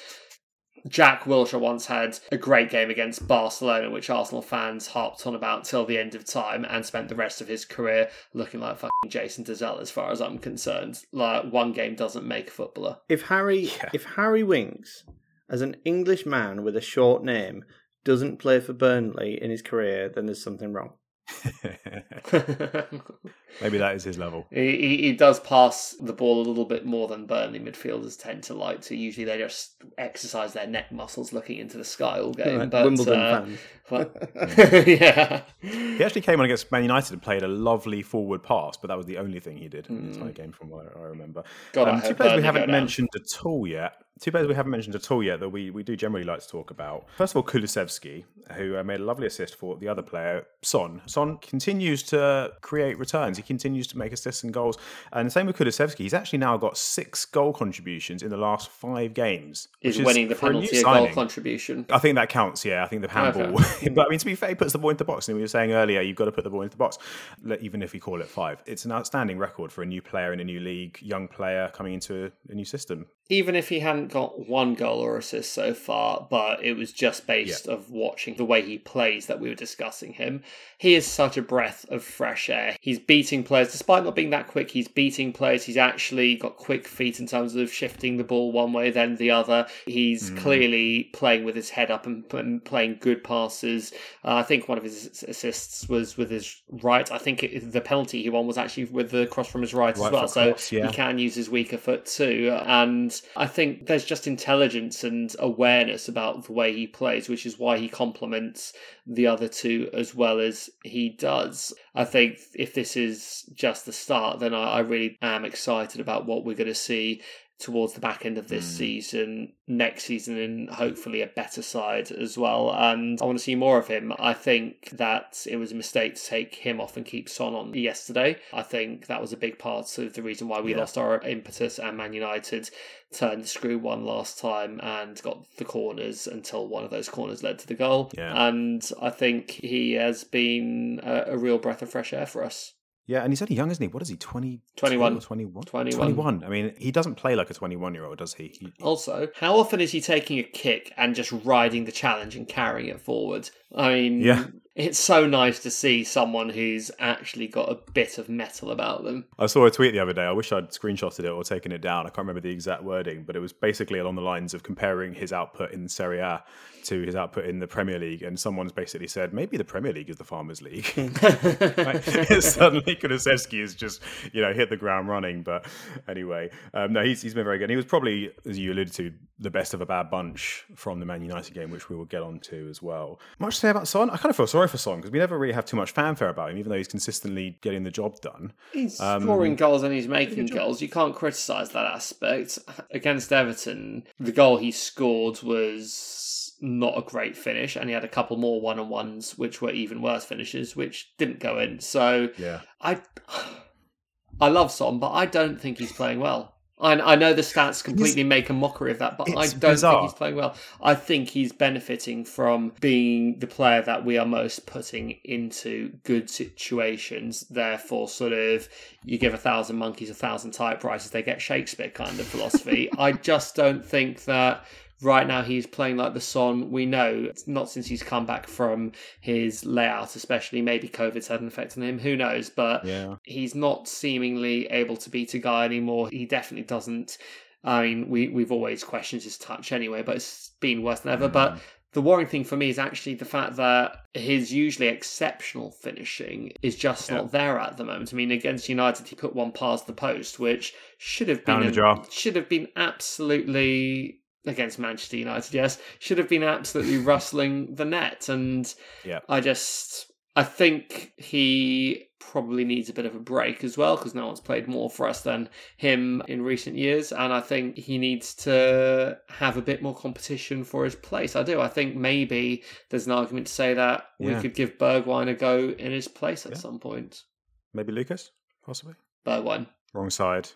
Jack Wilshere once had a great game against Barcelona, which Arsenal fans harped on about till the end of time, and spent the rest of his career looking like fucking Jason Dozzell, as far as I'm concerned. Like one game doesn't make a footballer. If Harry, if Harry Winks, as an English man with a short name, doesn't play for Burnley in his career, then there's something wrong. Yeah. Maybe that is his level. He, he, he does pass the ball a little bit more than Burnley midfielders tend to like to. Usually they just exercise their neck muscles looking into the sky all game. Like but, Wimbledon uh, fans. but- yeah. He actually came on against Man United and played a lovely forward pass, but that was the only thing he did in the Hmm. entire game, from what I remember. God, I Um, two hope players we haven't mentioned at all yet. Two players we haven't mentioned at all yet that we, we do generally like to talk about. First of all, Kulusevski, who uh, made a lovely assist for the other player, Son. Son continues to create returns. He continues to make assists and goals. And the same with Kulusevski. He's actually now got six goal contributions in the last five games. Is which winning the penalty a goal contribution. I think that counts. Yeah, I think the handball. but I mean, to be fair, he puts the ball into the box. And we were saying earlier, you've got to put the ball into the box, even if you call it five. It's an outstanding record for a new player in a new league, young player coming into a, a new system. Even if he hadn't got one goal or assist so far, but it was just based of watching the way he plays that we were discussing him. He is such a breath of fresh air. He's beating players, despite not being that quick. He's beating players. He's actually got quick feet in terms of shifting the ball one way then the other. He's clearly playing with his head up and, and playing good passes. Uh, I think one of his assists was with his right. I think it, the penalty he won was actually with the cross from his right, as well. So cross, yeah. he can use his weaker foot too. And I think there's just intelligence and awareness about the way he plays, which is why he complements the other two as well as he does. I think if this is just the start, then I, I really am excited about what we're going to see towards the back end of this Mm. season, next season, and hopefully a better side as well. And I want to see more of him. I think that it was a mistake to take him off and keep Son on yesterday. I think that was a big part of the reason why we Yeah. lost our impetus and Man United turned the screw one last time and got the corners until one of those corners led to the goal. Yeah. And I think he has been a, a real breath of fresh air for us. Yeah, and he's only young, isn't he? What is he? 20, 21. 21? 21. 21. I mean, he doesn't play like a 21 year old, does he? he Also, how often is he taking a kick and just riding the challenge and carrying it forward? I mean, Yeah. it's so nice to see someone who's actually got a bit of metal about them. I saw a tweet the other day. I wish I'd screenshotted it or taken it down. I can't remember the exact wording, but it was basically along the lines of comparing his output in Serie A to his output in the Premier League. And someone's basically said, maybe the Premier League is the Farmers League. Like, suddenly Kulusevski has just, you know, hit the ground running. But anyway, um, no, he's, he's been very good. And He was probably, as you alluded to, the best of a bad bunch from the Man United game, which we will get on to as well. Much to say about Son. I kind of feel sorry for Son because we never really have too much fanfare about him, even though he's consistently getting the job done. He's Um, scoring goals and he's making goals. You can't criticise that aspect. Against Everton, the goal he scored was not a great finish, and he had a couple more one on ones, which were even worse finishes, which didn't go in. So Yeah. I, I love Son, but I don't think he's playing well. I, I know the stats completely make a mockery of that, but I don't bizarre. think he's playing well. I think he's benefiting from being the player that we are most putting into good situations. Therefore, sort of, you give a thousand monkeys a thousand typewriters, they get Shakespeare kind of philosophy. I just don't think that right now he's playing like the Son we know. Not since he's come back from his layout, especially. Maybe COVID's had an effect on him. Who knows? But Yeah. he's not seemingly able to beat a guy anymore. He definitely doesn't. I mean, we we've always questioned his touch anyway, but it's been worse than ever. But the worrying thing for me is actually the fact that his usually exceptional finishing is just Yeah. not there at the moment. I mean, against United, he put one past the post, which should have been should have been absolutely against Manchester United. Yes, should have been absolutely rustling the net, and Yeah. I just I think he probably needs a bit of a break as well because no one's played more for us than him in recent years, and I think he needs to have a bit more competition for his place. I do. I think maybe there's an argument to say that we could give Bergwijn a go in his place at Yeah. some point. Maybe Lucas, possibly. Bergwijn. Wrong side.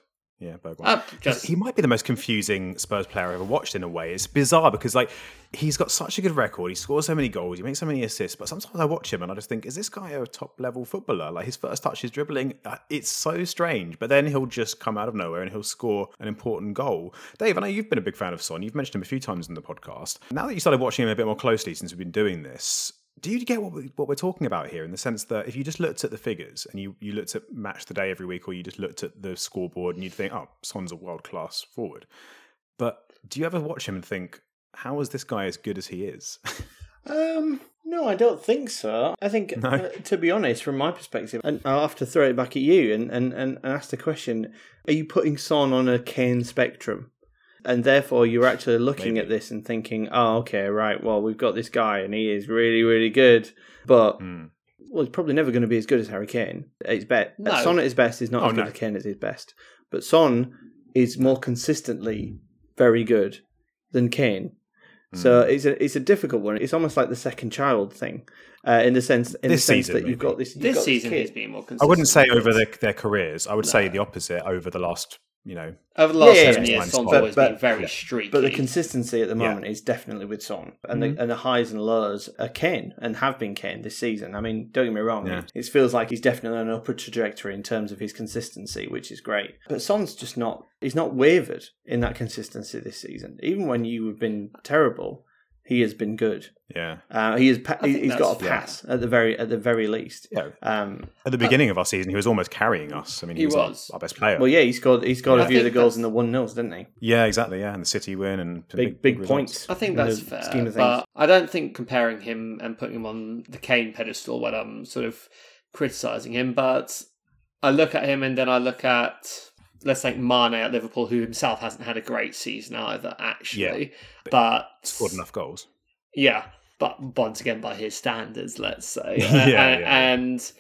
Yeah, Bergwijn. Uh, just he might be the most confusing Spurs player I've ever watched in a way. It's bizarre because like he's got such a good record. He scores so many goals. He makes so many assists. But sometimes I watch him and I just think, is this guy a top level footballer? Like his first touch, his dribbling, uh, it's so strange. But then he'll just come out of nowhere and he'll score an important goal. Dave, I know you've been a big fan of Son. You've mentioned him a few times in the podcast. Now that you started watching him a bit more closely since we've been doing this. Do you get what, we, what we're talking about here in the sense that if you just looked at the figures and you, you looked at match the day every week or you just looked at the scoreboard and you'd think, oh, Son's a world class forward. But do you ever watch him and think, how is this guy as good as he is? Um, no, I don't think so. I think, No? uh, to be honest, from my perspective, and I'll have to throw it back at you and, and, and ask the question: Are you putting Son on a Kane spectrum? And therefore, you're actually looking Maybe. at this and thinking, "Oh, okay, right. Well, we've got this guy, and he is really, really good, but Hmm. well, he's probably never going to be as good as Harry Kane. It's his best, No. Son at his best is not Oh, as good no. as Kane at his best, but Son is more consistently very good than Kane. So Hmm. it's a it's a difficult one. It's almost like the second child thing, uh, in the sense in This the sense season, that you've maybe. got this. You've this got season kid. he's been more consistent. I wouldn't say over this. their, their careers. I would say the opposite over the last, you know, over the last Yeah, yeah, seven yeah. years. Son's always but- been very yeah. streaky. But the consistency at the Yeah. moment is definitely with Son, and Mm-hmm. the and the highs and lows are Kane and have been Kane this season. I mean, don't get me wrong, Yeah. it, it feels like he's definitely on an upward trajectory in terms of his consistency, which is great. But Son's just not. He's not wavered in that consistency this season. Even when you have been terrible, he has been good. yeah. Uh, he is. Pa- he's got a that's fair. pass at the very at the very least. Yeah. Um, At the beginning of our season, he was almost carrying us. I mean, he, He was, our- was. Our, best player. Well, yeah, he scored. He scored Yeah. a few of the goals that's- in the one nils, didn't he? yeah, exactly. Yeah, and the City win and Big, big, results. points. I think that's fair, scheme of things. but I don't think comparing him and putting him on the Kane pedestal when I'm sort of criticizing him. But I look at him and then I look at let's take Mane at Liverpool, who himself hasn't had a great season either, actually. but Scored enough goals. yeah, but once again by his standards, let's say. Yeah, and, yeah. and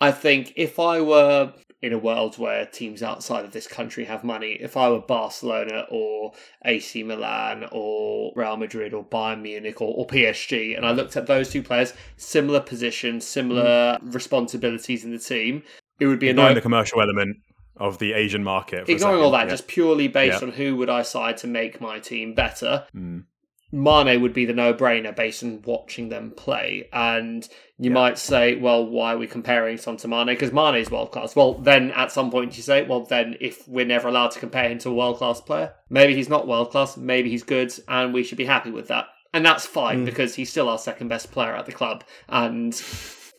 I think if I were in a world where teams outside of this country have money, if I were Barcelona or AC Milan or Real Madrid or Bayern Munich or, or PSG, and I looked at those two players, similar positions, similar mm. responsibilities in the team, it would be ignoring no- the commercial element of the Asian market. Ignoring all that, yeah. just purely based yeah. on who would I side to make my team better. Mm. Mane would be the no-brainer based on watching them play. And you yeah. might say, well, why are we comparing Son to Mane? Because Mane is world class. Well, then at some point you say, well, then if we're never allowed to compare him to a world class player, maybe he's not world class, maybe he's good, and we should be happy with that. And that's fine mm. because he's still our second best player at the club. And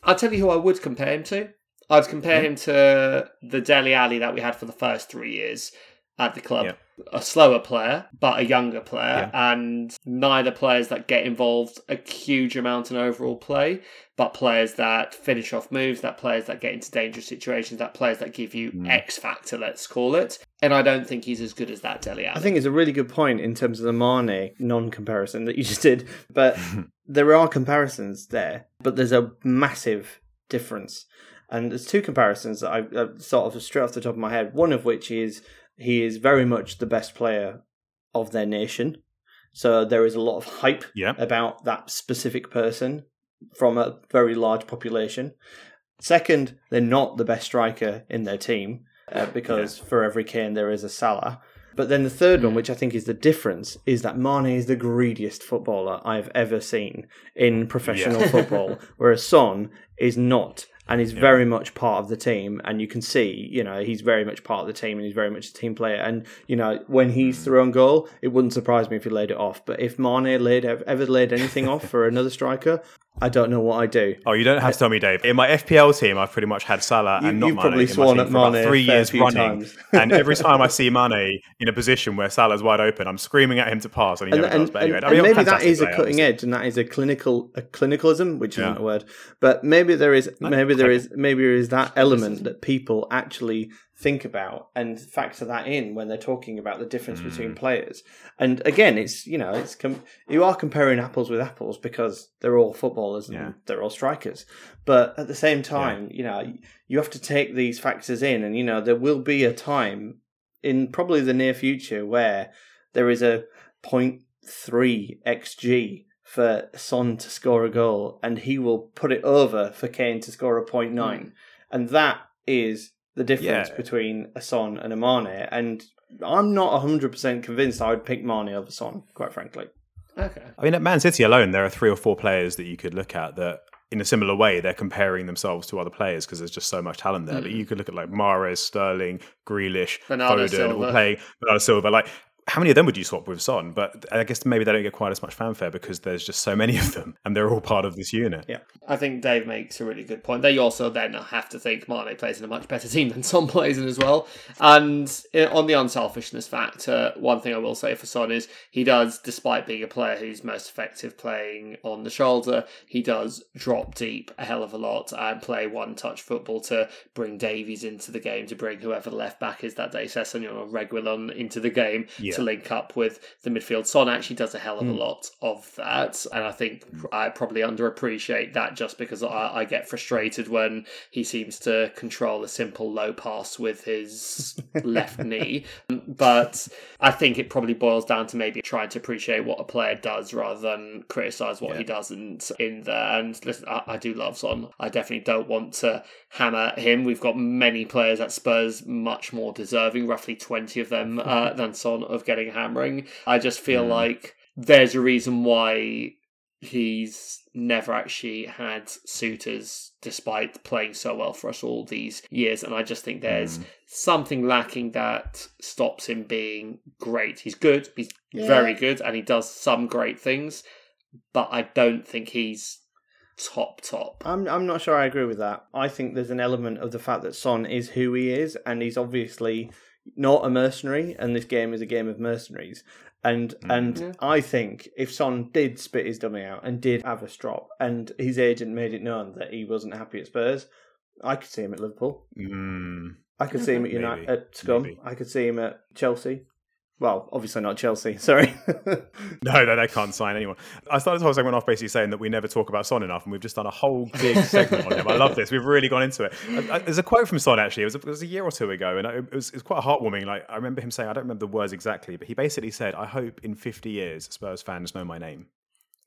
I'll tell you who I would compare him to. I'd compare mm. him to the Dele Alli that we had for the first three years at the club. Yeah a slower player, but a younger player, yeah. and neither players that get involved a huge amount in overall play, but players that finish off moves, that players that get into dangerous situations, that players that give you mm. X factor, let's call it. And I don't think he's as good as that Dele Alli. I think it's a really good point in terms of the Mane non-comparison that you just did, but there are comparisons there, but there's a massive difference. And there's two comparisons that I uh, sort of straight off the top of my head. One of which is he is very much the best player of their nation. So there is a lot of hype yeah. about that specific person from a very large population. Second, they're not the best striker in their team uh, because yeah. for every Kane there is a Salah. But then the third one, which I think is the difference, is that Mane is the greediest footballer I've ever seen in professional yeah. football, whereas Son is not and he's yeah. very much part of the team. And you can see, you know, he's very much part of the team and he's very much a team player. And you know, when he's mm. through on goal, it wouldn't surprise me if he laid it off. But if Mane laid ever laid anything off for another striker, I don't know what I do. Oh, you don't have to tell me, Dave. In my FPL team, I've pretty much had Salah and you, not you've Mane. Probably sworn at Mane three years running, and every time I see Mane in a position where Salah's wide open, I'm screaming at him to pass, and he and, never and, does. But anyway, and, I mean, maybe that is a cutting obviously. edge, and that is a clinical a clinicalism, which isn't a word. But maybe there is, maybe there is, maybe there is that element that people actually think about and factor that in when they're talking about the difference mm. between players. And again, it's you know, it's com- you are comparing apples with apples because they're all footballers and yeah. they're all strikers. But at the same time, yeah. you know, you have to take these factors in, and you know, there will be a time in probably the near future where there is a 0.3 xg for Son to score a goal, and he will put it over for Kane to score a 0.9. Mm. And that is the difference yeah. between a Son and a Mane, and I'm not 100% convinced I would pick Mane over Son, quite frankly. Okay. I mean, at Man City alone, there are three or four players that you could look at that, in a similar way, they're comparing themselves to other players because there's just so much talent there. Mm. But you could look at like Mahrez, Sterling, Grealish, Bernardo Foden, Silva. all playing Bernardo Silva. Like how many of them would you swap with Son? But I guess maybe they don't get quite as much fanfare because there's just so many of them and they're all part of this unit. Yeah. I think Dave makes a really good point. They also then have to think Mane plays in a much better team than Son plays in as well. And eh, on the unselfishness factor, one thing I will say for Son is he does, despite being a player who's most effective playing on the shoulder, he does drop deep a hell of a lot and play one touch football to bring Davies into the game, to bring whoever the left back is that day, Sessegnon or Reguilon into the game. Yeah to link up with the midfield. Son actually does a hell of a hmm. lot of that, and I think I probably underappreciate that just because I, I get frustrated when he seems to control a simple low pass with his left knee. But I think it probably boils down to maybe trying to appreciate what a player does rather than criticize what yeah. he doesn't in there. And listen, I, I do love Son. I definitely don't want to hammer him. We've got many players at Spurs much more deserving, roughly 20 of them, uh, than Son of getting hammering. I just feel mm. like there's a reason why he's never actually had suitors despite playing so well for us all these years and i just think there's mm. something lacking that stops him being great he's good he's yeah. very good and he does some great things but i don't think he's top top. I'm I'm not sure I agree with that. I think there's an element of the fact that Son is who he is, and he's obviously not a mercenary, and this game is a game of mercenaries. And mm. and yeah. I think if Son did spit his dummy out and did have a strop, and his agent made it known that he wasn't happy at Spurs, I could see him at Liverpool. Mm. I could see him at United, at Scum. Maybe. I could see him at Chelsea. Well, obviously not Chelsea. Sorry. no, no, they can't sign anyone. I started the whole segment off basically saying that we never talk about Son enough, and we've just done a whole big segment on him. I love this. We've really gone into it. I, I, there's a quote from Son actually. It was, a, it was a year or two ago, and it was, it was quite heartwarming. Like I remember him saying, I don't remember the words exactly, but he basically said, "I hope in 50 years Spurs fans know my name."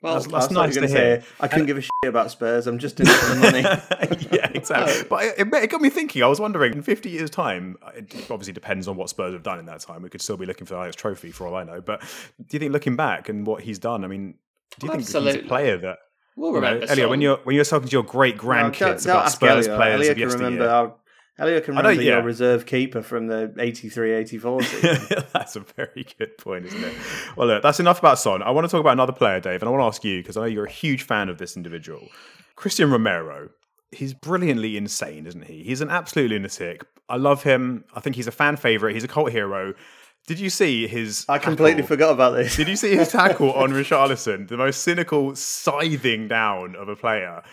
Well, that's, That's that's what nice to gonna hear. say. I couldn't give a shit about Spurs. I'm just in it for the money. yeah, exactly. But it, it got me thinking. I was wondering, in 50 years' time, it obviously depends on what Spurs have done in that time. We could still be looking for the highest trophy for all I know. But do you think, looking back and what he's done, I mean, do you think he's a player that we'll you know, remember. Elio, when you're when you're talking to your great grandkids don't about Spurs Elio. players Elio of can yesteryear, remember our, Elio can remember your reserve keeper from the 83-84 season. that's a very good point, isn't it? Well, look, that's enough about Son. I want to talk about another player, Dave, and I want to ask you because I know you're a huge fan of this individual, Christian Romero. He's brilliantly insane, isn't he? He's an absolute lunatic. I love him. I think he's a fan favorite. He's a cult hero. Did you see his? I completely tackle? forgot about this. Did you see his tackle on Richarlison? The most cynical scything down of a player.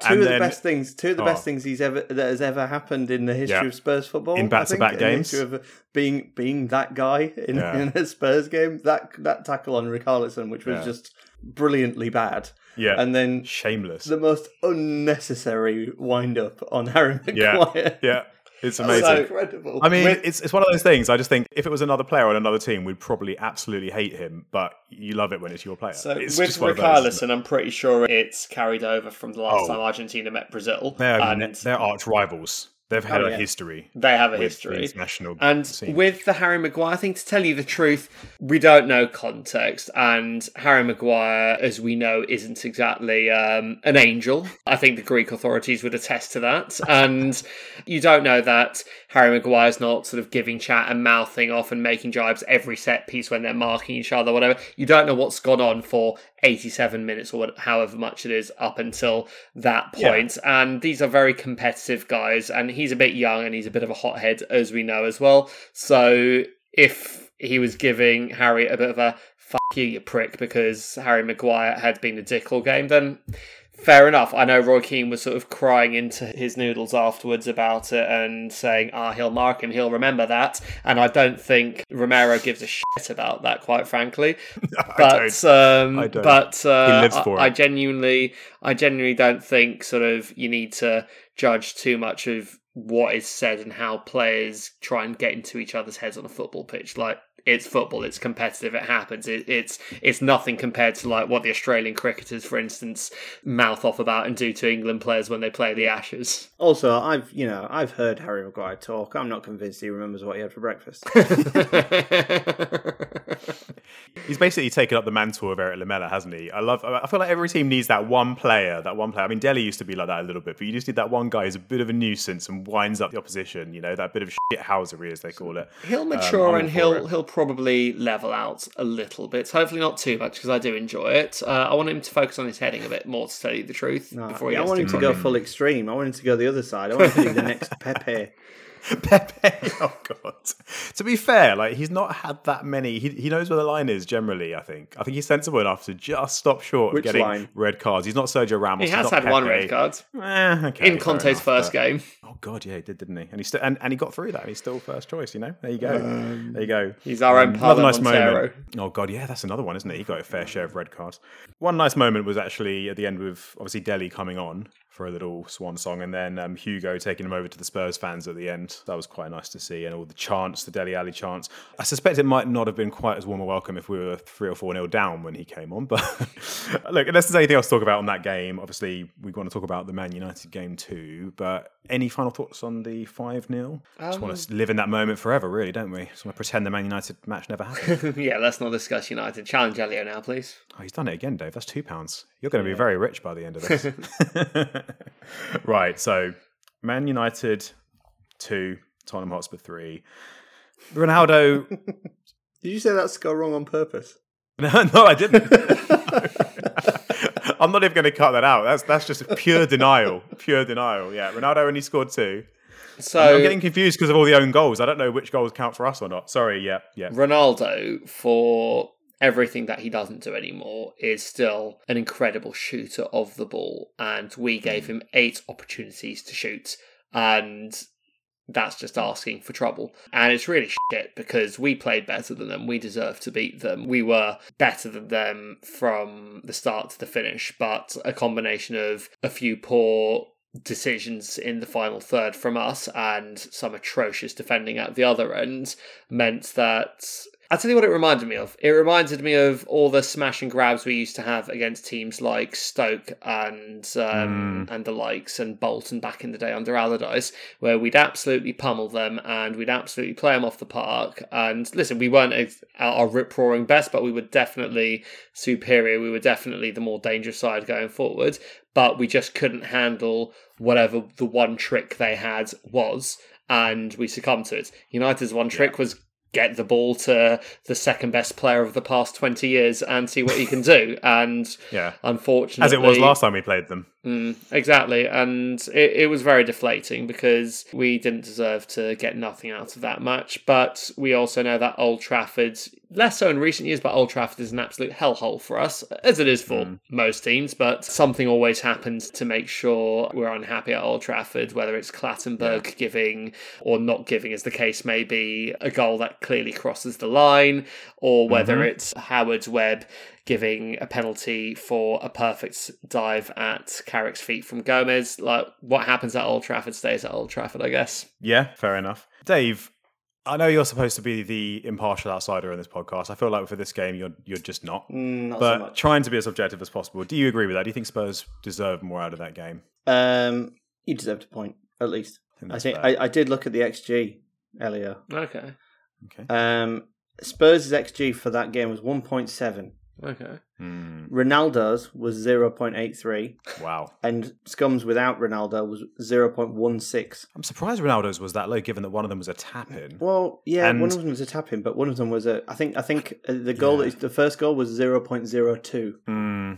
Two And of the best things, two of the Oh. best things he's ever that has ever happened in the history Yeah. of Spurs football. In back-to-back games. of being being that guy in, Yeah. in a Spurs game. That that tackle on Richarlison, which was Yeah. just brilliantly bad, Yeah, and then shameless. the most unnecessary wind up on Harry yeah, Maguire. yeah, it's amazing. incredible. I mean, With- it's it's one of those things. I just think if it was another player on another team, we'd probably absolutely hate him. But you love it when it's your player. So it's with just one of those, isn't Richarlison, I'm pretty sure it's carried over from the last Oh. time Argentina met Brazil? They're, and they're arch rivals. They've had Oh, a yeah. history. they have a history. international And scene. with the Harry Maguire thing, to tell you the truth, we don't know context. And Harry Maguire, as we know, isn't exactly um, an angel. I think the Greek authorities would attest to that. And you don't know that Harry Maguire's not sort of giving chat and mouthing off and making jibes every set piece when they're marking each other, whatever. You don't know what's gone on for 87 minutes or however much it is up until that Yeah. And these are very competitive guys. And he's a bit young and he's a bit of a hothead, as we know as well. So if he was giving Harry a bit of a fuck you, you prick, because Harry Maguire had been a dick all game, then fair enough. I know Roy Keane was sort of crying into his noodles afterwards about it and saying, ah, he'll mark him, he'll remember that. And I don't think Romero gives a shit about that, quite frankly. I But don't. um, I don't. but uh, He lives for I, I genuinely, I genuinely don't think sort of you need to judge too much of what is said and how players try and get into each other's heads on a football pitch. Like it's football, it's competitive, it happens. It, it's it's nothing compared to like what the Australian cricketers, for instance, mouth off about and do to England players when they play the Ashes. also, I've you know I've heard Harry Maguire talk. I'm not convinced he remembers what he had for breakfast. He's basically taken up the mantle of Erik Lamela, hasn't he? I love. I feel like every team needs that one player. That one player. I mean, Dele used to be like that a little bit, but you just need that one guy who's a bit of a nuisance and winds up the opposition. You know, that bit of shit housery, as they call it. He'll Um, mature I'm and he'll it. he'll probably level out a little bit. Hopefully not too much because I do enjoy it. Uh, I want him to focus on his heading a bit more to tell you the truth No, before he I want him to go full extreme. I want him to go the other side. I want him to be the next Pepe. Pepe. Oh god. To be fair, like he's not had that many. He, he knows where the line is. Generally, I think. I think he's sensible enough to just stop short Which of getting line? red cards. He's not Sergio Ramos. He has not had one red card Eh, okay, in Conte's enough, first but- game. Oh god, yeah, he did, didn't he? And he still and, and he got through that. And he's still first choice. You know, there you go. there you go. He's our own Um, another nice Montero. moment. Oh god, yeah, that's another one, isn't it? He got a fair share of red cards. One nice moment was actually at the end with obviously Dele coming on for a little swan song, and then um, Hugo taking him over to the Spurs fans at the end. That was quite nice to see, and all the chants, the Dele Alley chants. I suspect it might not have been quite as warm a welcome if we were three or four nil down when he came on. But look, unless there's anything else to talk about on that game, obviously we want to talk about the Man United game too. But any final thoughts on the five 0 Just want to live in that moment forever, really, don't we? Just want to pretend the Man United match never happened. yeah, let's not discuss United. Challenge Elio now, please. Oh, he's done it again, Dave. That's two pounds. You're going to be very rich by the end of this. right. So, Man United two, Tottenham Hotspur three. Ronaldo. Did you say that score wrong on purpose? no, no, I didn't. I'm not even going to cut that out. That's that's just pure denial. Pure denial. Yeah, Ronaldo only scored two. So I'm getting confused because of all the own goals. I don't know which goals count for us or not. Sorry. Yeah, yeah. Ronaldo, for everything that he doesn't do anymore, is still an incredible shooter of the ball. And we hmm. gave him eight opportunities to shoot. And that's just asking for trouble. And it's really shit because we played better than them. We deserved to beat them. We were better than them from the start to the finish, but a combination of a few poor decisions in the final third from us and some atrocious defending at the other end meant that I'll tell you what it reminded me of. It reminded me of all the smash and grabs we used to have against teams like Stoke and um, Mm. and the likes and Bolton back in the day under Allardyce, where we'd absolutely pummel them and we'd absolutely play them off the park. And listen, we weren't ex- our rip roaring best, but we were definitely superior. We were definitely the more dangerous side going forward, but we just couldn't handle whatever the one trick they had was. And we succumbed to it. United's one trick was get the ball to the second best player of the past 20 years and see what he can do. And Yeah. unfortunately, As it was last time we played them. Mm, exactly. And it, it was very deflating because we didn't deserve to get nothing out of that match. But we also know that Old Trafford, less so in recent years, but Old Trafford is an absolute hellhole for us, as it is for hmm. most teams. But something always happens to make sure we're unhappy at Old Trafford, whether it's Clattenburg giving or not giving, as the case may be, a goal that clearly crosses the line, or whether mm-hmm. it's Howard's Webb giving a penalty for a perfect dive at Carrick's feet from Gomes. Like what happens at Old Trafford stays at Old Trafford, I guess. Yeah, fair enough. Dave, I know you're supposed to be the impartial outsider in this podcast. I feel like for this game, you're you're just not. Mm, not but so much. trying to be as objective as possible. Do you agree with that? Do you think Spurs deserve more out of that game? Um, you deserved a point at least. I that's think. I, I did look at the XG, earlier. Okay. Okay. Um, Spurs' XG for that game was one point seven. Okay. Hmm. Ronaldo's was zero point eight three, Wow. and Scum's without Ronaldo was zero point one six. I'm surprised Ronaldo's was that low, given that one of them was a tap in. Well, yeah, And- one of them was a tap in, but one of them was a. I think. I think uh, the goal, Yeah. the first goal was zero point zero two. Hmm.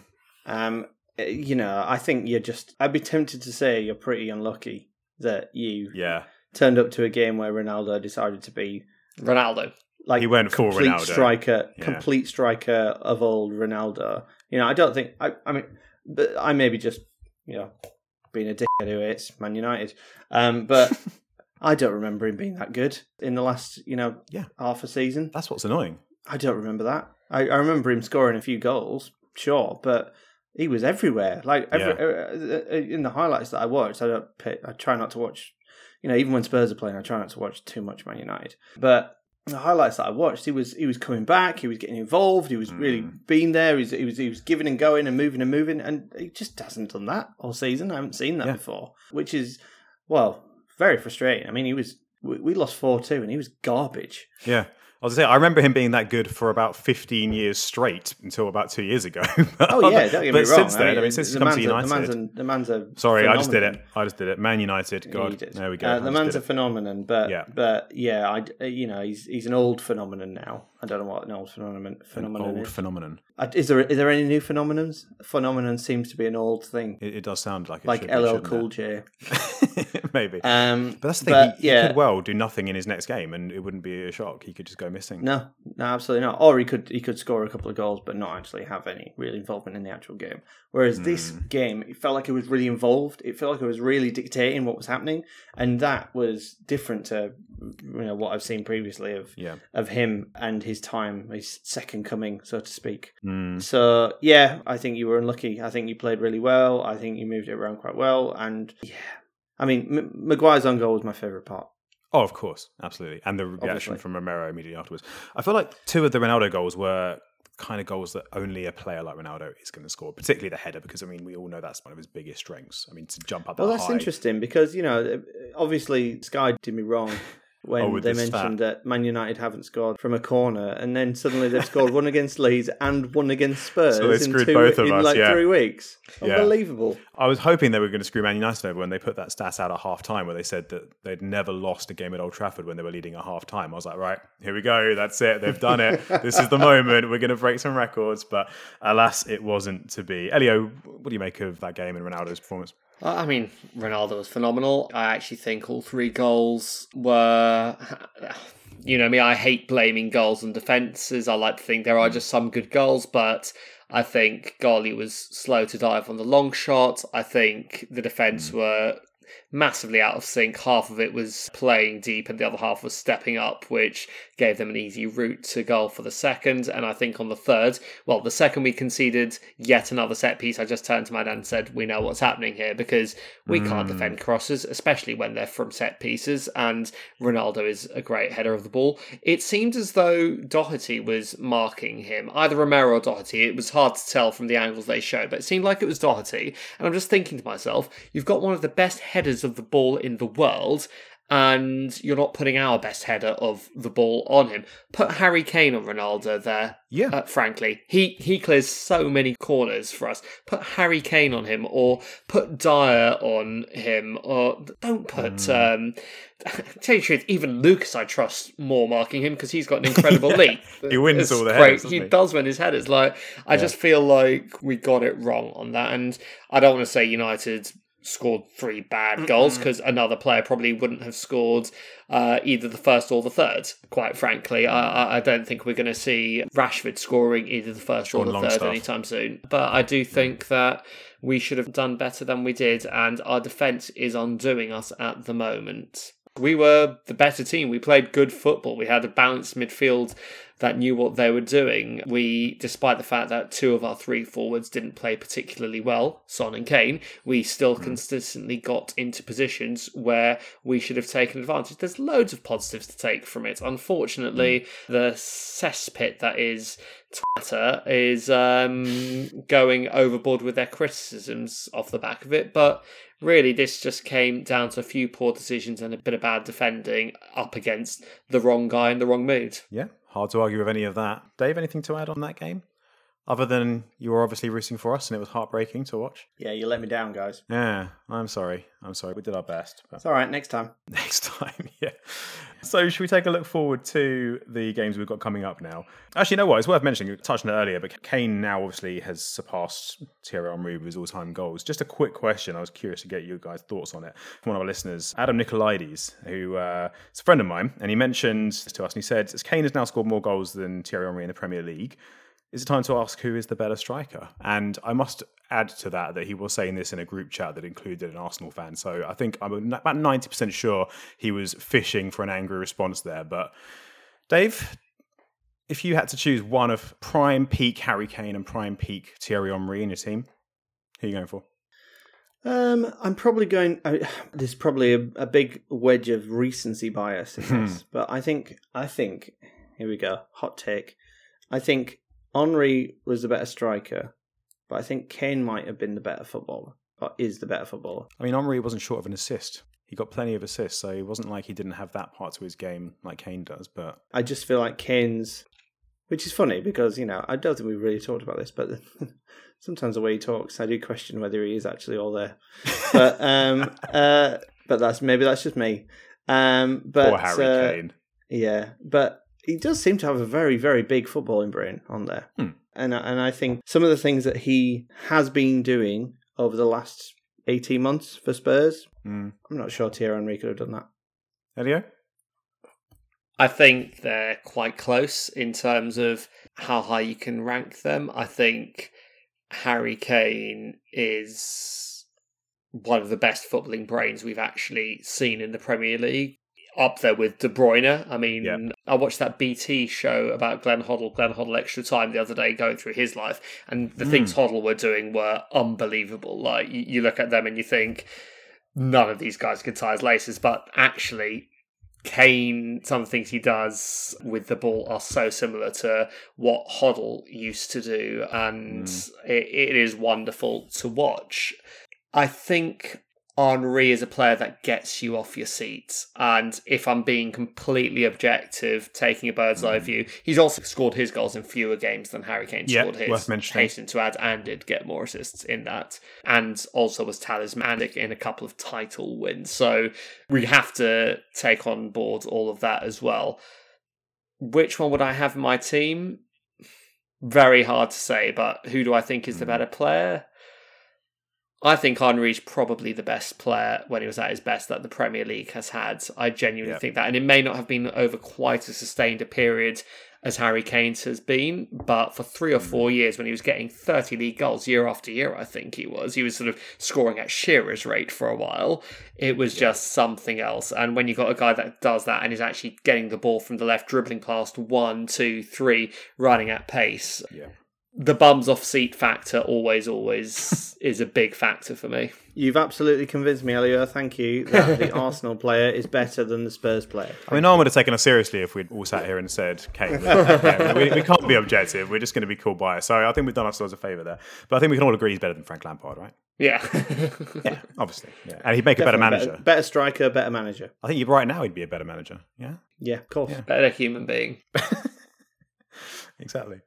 Um, uh, you know, I think you're just. I'd be tempted to say you're pretty unlucky that you Yeah. turned up to a game where Ronaldo decided to be Ronaldo. Like He went full complete Ronaldo. striker, Yeah. complete striker of old Ronaldo. You know, I don't think. I. I mean, but I maybe just you know being a dickhead who hates Man United. Um, but I don't remember him being that good in the last you know Yeah. half a season. That's what's annoying. I don't remember that. I, I remember him scoring a few goals, sure, but he was everywhere. Like every, uh, uh, in the highlights that I watched, I don't. Pay, I try not to watch. You know, even when Spurs are playing, I try not to watch too much Man United. But the highlights that I watched, he was he was coming back. He was getting involved. He was really Mm. being there. He was, he was he was giving and going and moving and moving, and he just hasn't done that all season. I haven't seen that Yeah. before, which is well very frustrating. I mean, he was we, we lost four two, and he was garbage. Yeah. I was say, I remember him being that good for about 15 years straight until about two years ago. Oh yeah, don't get but me wrong. since then, I mean, since he's the come to United. the man's a, the man's a Sorry, I just did it. I just did it. Man United. God, there we go. Uh, the man's a phenomenon, but Yeah. but yeah, I uh, you know he's he's an old phenomenon now. I don't know what an old phenomenon An phenomenon old is. phenomenon. Uh, is there is there any new phenomenons? Phenomenon seems to be an old thing, It, it does sound like it like should be, LL Cool? J. Maybe. Um, but that's the thing. but, he, he yeah. could well do nothing in his next game, and it wouldn't be a shock. He could just go missing. No, no, absolutely not. Or he could he could score a couple of goals, but not actually have any real involvement in the actual game. Whereas this Hmm. game, it felt like it was really involved. It felt like it was really dictating what was happening, and that was different to you know what I've seen previously of Yeah. of him and his time, his second coming, so to speak. Mm. So yeah, I think you were unlucky. I think you played really well. I think you moved it around quite well, and yeah, I mean, M- Maguire's on goal was my favorite part. Oh, of course, absolutely, and the reaction from Romero immediately afterwards. I feel like two of the Ronaldo goals were kind of goals that only a player like Ronaldo is going to score, particularly the header, because I mean we all know that's one of his biggest strengths. I mean to jump up. Well, that that's high. interesting because you know, obviously, Sky did me wrong when Oh, they mentioned that Man United haven't scored from a corner, and then suddenly they've scored one against Leeds and one against Spurs So they in, screwed two, both of in us, like yeah. three weeks. Yeah. Unbelievable. I was hoping they were going to screw Man United over when they put that stat out at half time where they said that they'd never lost a game at Old Trafford when they were leading at half time. I was like, right, here we go. That's it. They've done it. this is the moment. We're going to break some records. But alas, it wasn't to be. Elio, what do you make of that game and Ronaldo's performance? I mean, Ronaldo was phenomenal. I actually think all three goals were. You know me, I hate blaming goals and defences. I like to think there are just some good goals, but I think Golly was slow to dive on the long shot. I think the defence hmm. were massively out of sync. Half of it was playing deep, and the other half was stepping up, which gave them an easy route to goal for the second. And I think on the third, well, the second we conceded yet another set piece, I just turned to my dad and said, "We know what's happening here because we mm. can't defend crosses, especially when they're from set pieces." And Ronaldo is a great header of the ball. It seemed as though Doherty was marking him, either Romero or Doherty. It was hard to tell from the angles they showed, but it seemed like it was Doherty. And I'm just thinking to myself, you've got one of the best headers of the ball in the world, and you're not putting our best header of the ball on him. Put Harry Kane on Ronaldo there. Yeah. Uh, frankly, he he clears so many corners for us. Put Harry Kane on him, or put Dier on him, or don't put. Mm. Um, tell you the truth, even Lucas I trust more marking him because he's got an incredible leap. he wins it's all the great. headers. He, he, does win his headers. Like I yeah. just feel like we got it wrong on that, and I don't want to say United scored three bad mm goals because another player probably wouldn't have scored uh, either the first or the third. Quite frankly, I, I don't think we're going to see Rashford scoring either the first or, or the third stuff. anytime soon. But I do think that we should have done better than we did, and our defence is undoing us at the moment. We were the better team. We played good football. We had a balanced midfield that knew what they were doing. We, despite the fact that two of our three forwards didn't play particularly well, Son and Kane, we still mm. consistently got into positions where we should have taken advantage. There's loads of positives to take from it. Unfortunately, mm. the cesspit that is Twitter is um, going overboard with their criticisms off the back of it, but really this just came down to a few poor decisions and a bit of bad defending up against the wrong guy in the wrong mood. Yeah, hard to argue with any of that. Dave, anything to add on that game? Other than you were obviously rooting for us and it was heartbreaking to watch. Yeah, you let me down, guys. Yeah, I'm sorry. I'm sorry. We did our best. But... It's all right. Next time. Next time, yeah. So, should we take a look forward to the games we've got coming up now? Actually, you know what? It's worth mentioning. You touched on it earlier, but Kane now obviously has surpassed Thierry Henry with his all-time goals. Just a quick question. I was curious to get you guys' thoughts on it from one of our listeners, Adam Nicolaides, who uh, is a friend of mine, and he mentioned to us, and he said, as Kane has now scored more goals than Thierry Henry in the Premier League is it time to ask who is the better striker? And I must add to that that he was saying this in a group chat that included an Arsenal fan. So I think I'm about 90% sure he was fishing for an angry response there. But Dave, if you had to choose one of prime peak Harry Kane and prime peak Thierry Henry in your team, who are you going for? Um, I'm probably going. I, there's probably a, a, big wedge of recency bias in this, but I think I think here we go. Hot take. I think Henry was the better striker, but I think Kane might have been the better footballer, or is the better footballer. I mean, Henry wasn't short of an assist. He got plenty of assists, so it wasn't like he didn't have that part to his game like Kane does. But I just feel like Kane's, which is funny because you know I don't think we've really talked about this, but sometimes the way he talks, I do question whether he is actually all there. But um, uh, but that's maybe that's just me. Um, but Poor Harry uh, Kane. Yeah, but he does seem to have a very, very big footballing brain on there. Hmm. And, and I think some of the things that he has been doing over the last 18 months for Spurs, mm. I'm not sure Thierry Henry could have done that. Elio? I think they're quite close in terms of how high you can rank them. I think Harry Kane is one of the best footballing brains we've actually seen in the Premier League up there with De Bruyne. I mean, yeah. I watched that BT show about Glenn Hoddle, Glenn Hoddle Extra Time the other day, going through his life, and the mm. things Hoddle were doing were unbelievable. Like you, look at them and you think none of these guys can tie his laces, but actually. Kane, some of the things he does with the ball are so similar to what Hoddle used to do, and mm. it, it is wonderful to watch. I think Henry is a player that gets you off your seat. And if I'm being completely objective, taking a bird's eye mm. view, he's also scored his goals in fewer games than Harry Kane yeah, scored his. Worth mentioning. Hasten to add, and did get more assists in that. And also was talismanic in a couple of title wins. So we have to take on board all of that as well. Which one would I have in my team? Very hard to say, but who do I think is the mm. better player? I think Henry's probably the best player when he was at his best that the Premier League has had. I genuinely think that. And it may not have been over quite a sustained a period as Harry Kane's has been, but for three or hmm. four years when he was getting 30 league goals year after year, I think he was, he was sort of scoring at Shearer's rate for a while. It was just something else. And when you got a guy that does that and is actually getting the ball from the left, dribbling past one, two, three, running at pace, Yeah. The bums off seat factor always, always is a big factor for me. You've absolutely convinced me, Elio. Thank you. That the Arsenal player is better than the Spurs player. I mean, no one would have taken us seriously if we'd all sat here and said Kane. Yeah, we, we can't be objective. We're just going to be called biased. So I think we've done ourselves a favour there. But I think we can all agree he's better than Frank Lampard, right? Yeah. Yeah, obviously. Yeah. And he'd make a better manager. Better, better striker, better manager. I think right now he'd be a better manager. Yeah, Yeah, of course. Better human being. Exactly.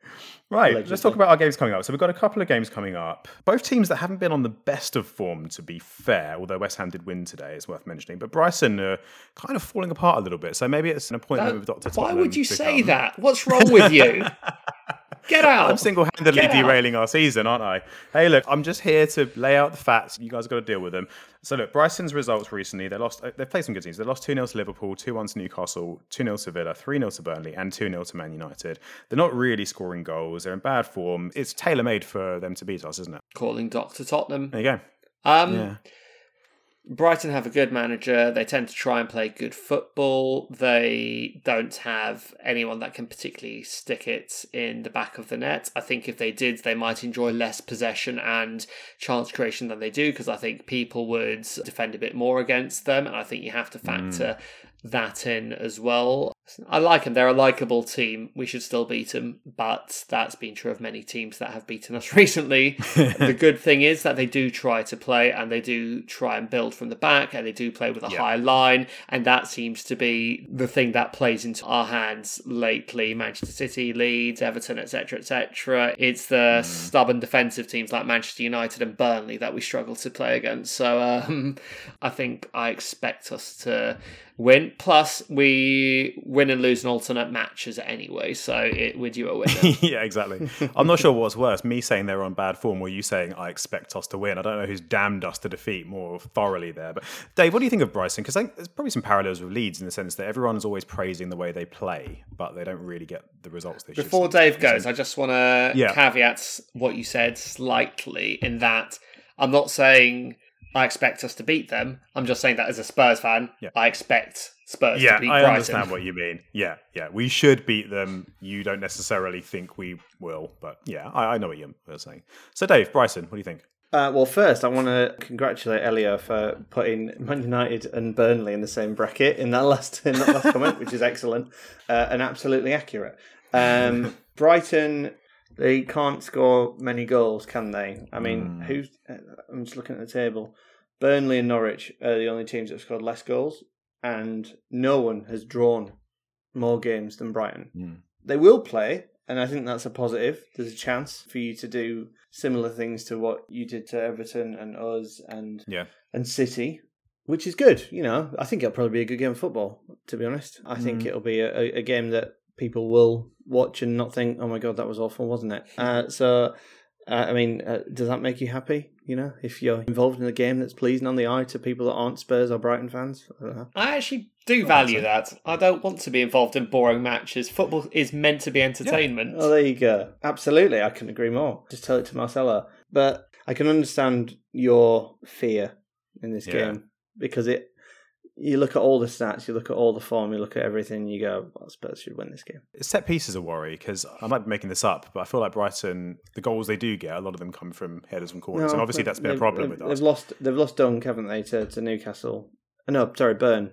Right, let's talk about our games coming up. So we've got a couple of games coming up. Both teams that haven't been on the best of form, to be fair, although West Ham did win today, it's worth mentioning. But Brighton are kind of falling apart a little bit. So maybe it's an appointment with Dr. Why Tottenham would you say come. that? What's wrong with you? Get out. I'm single handedly derailing our season, aren't I? Hey, look, I'm just here to lay out the facts. You guys got to deal with them. So, look, Brighton's results recently, they lost, they've played some good teams. They lost 2 0 to Liverpool, 2 1 to Newcastle, 2 0 to Villa, 3 0 to Burnley, and 2 0 to Man United. They're not really scoring goals. They're in bad form. It's tailor made for them to beat us, isn't it? Calling Dr. Tottenham. There you go. Um, Yeah. Brighton have a good manager. They tend to try and play good football. They don't have anyone that can particularly stick it in the back of the net. I think if they did, they might enjoy less possession and chance creation than they do because I think people would defend a bit more against them. And I think you have to factor hmm. that in as well. I like them. They're a likable team. We should still beat them, but that's been true of many teams that have beaten us recently. the good thing is that they do try to play and they do try and build from the back and they do play with a Yeah. high line, and that seems to be the thing that plays into our hands lately. Manchester City, Leeds, Everton, etc., etc. It's the stubborn defensive teams like Manchester United and Burnley that we struggle to play against. So um, I think I expect us to win. Plus, we win and lose in alternate matches anyway, so it, we're due a winner. yeah, exactly. I'm not sure what's worse, me saying they're on bad form or you saying I expect us to win. I don't know who's damned us to defeat more thoroughly there. But Dave, what do you think of Brighton? Because there's probably some parallels with Leeds in the sense that everyone's always praising the way they play, but they don't really get the results they should. Before Dave goes, I just want to Yeah. caveat what you said slightly in that I'm not saying I expect us to beat them. I'm just saying that as a Spurs fan, Yeah. I expect Spurs Yeah, to beat I Brighton. understand what you mean. Yeah, yeah, we should beat them. You don't necessarily think we will, but yeah, I, I know what you're you're saying. So, Dave, Brighton, what do you think? Uh, well, first, I want to congratulate Elio for putting Man United and Burnley in the same bracket in that last in that last comment, which is excellent uh, and absolutely accurate. Um, Brighton, they can't score many goals, can they? I mean, who's? uh, I'm just looking at the table. Burnley and Norwich are the only teams that have scored less goals, and no one has drawn more games than Brighton. Hmm. They will play, and I think that's a positive. There's a chance for you to do similar things to what you did to Everton and us and Yeah. and City, which is good. You know, I think it'll probably be a good game of football. To be honest, I think Mm. it'll be a, a, a game that people will watch and not think, "Oh my god, that was awful, wasn't it?" Uh, so, uh, I mean, uh, does that make you happy? You know, if you're involved in a game that's pleasing on the eye to people that aren't Spurs or Brighton fans, I don't know. I actually do value that. I don't want to be involved in boring matches. Football is meant to be entertainment. Oh, there you go. Absolutely, I couldn't agree more. Just tell it to Marcella. But I can understand your fear in this Yeah. game because it. You look at all the stats, you look at all the form, you look at everything, you go, well, Spurs should win this game. Set pieces a worry because I might be making this up, but I feel like Brighton, the goals they do get, a lot of them come from headers from corners, and obviously that's been a problem with us. They've lost, they've lost Dunk, haven't they, to, to Newcastle? Uh, No, sorry, Burn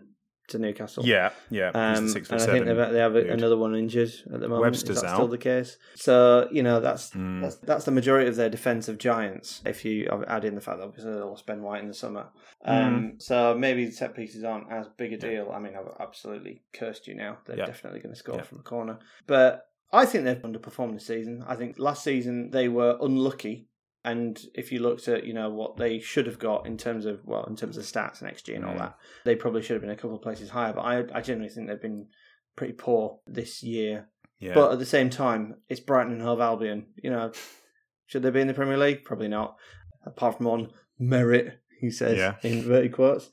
to Newcastle. Yeah, yeah. Um, and I think they have dude. another one injured at the moment. Webster's Is that out. still the case? So you know that's, Mm. that's that's the majority of their defensive giants. If you add in the fact that obviously they lost Ben White in the summer, um, Mm. so maybe the set pieces aren't as big a deal. I mean, I've absolutely cursed you now. They're Yeah. definitely going to score Yeah. from the corner, but I think they've underperformed this season. I think last season they were unlucky. And if you looked at, you know, what they should have got in terms of, well, in terms of stats and XG and all Mm. that, they probably should have been a couple of places higher. But I, I generally think they've been pretty poor this year. yeah. But at the same time, it's Brighton and Hove Albion. You know, should they be in the Premier League? Probably not. Apart from on merit, he says Yeah. in inverted quotes.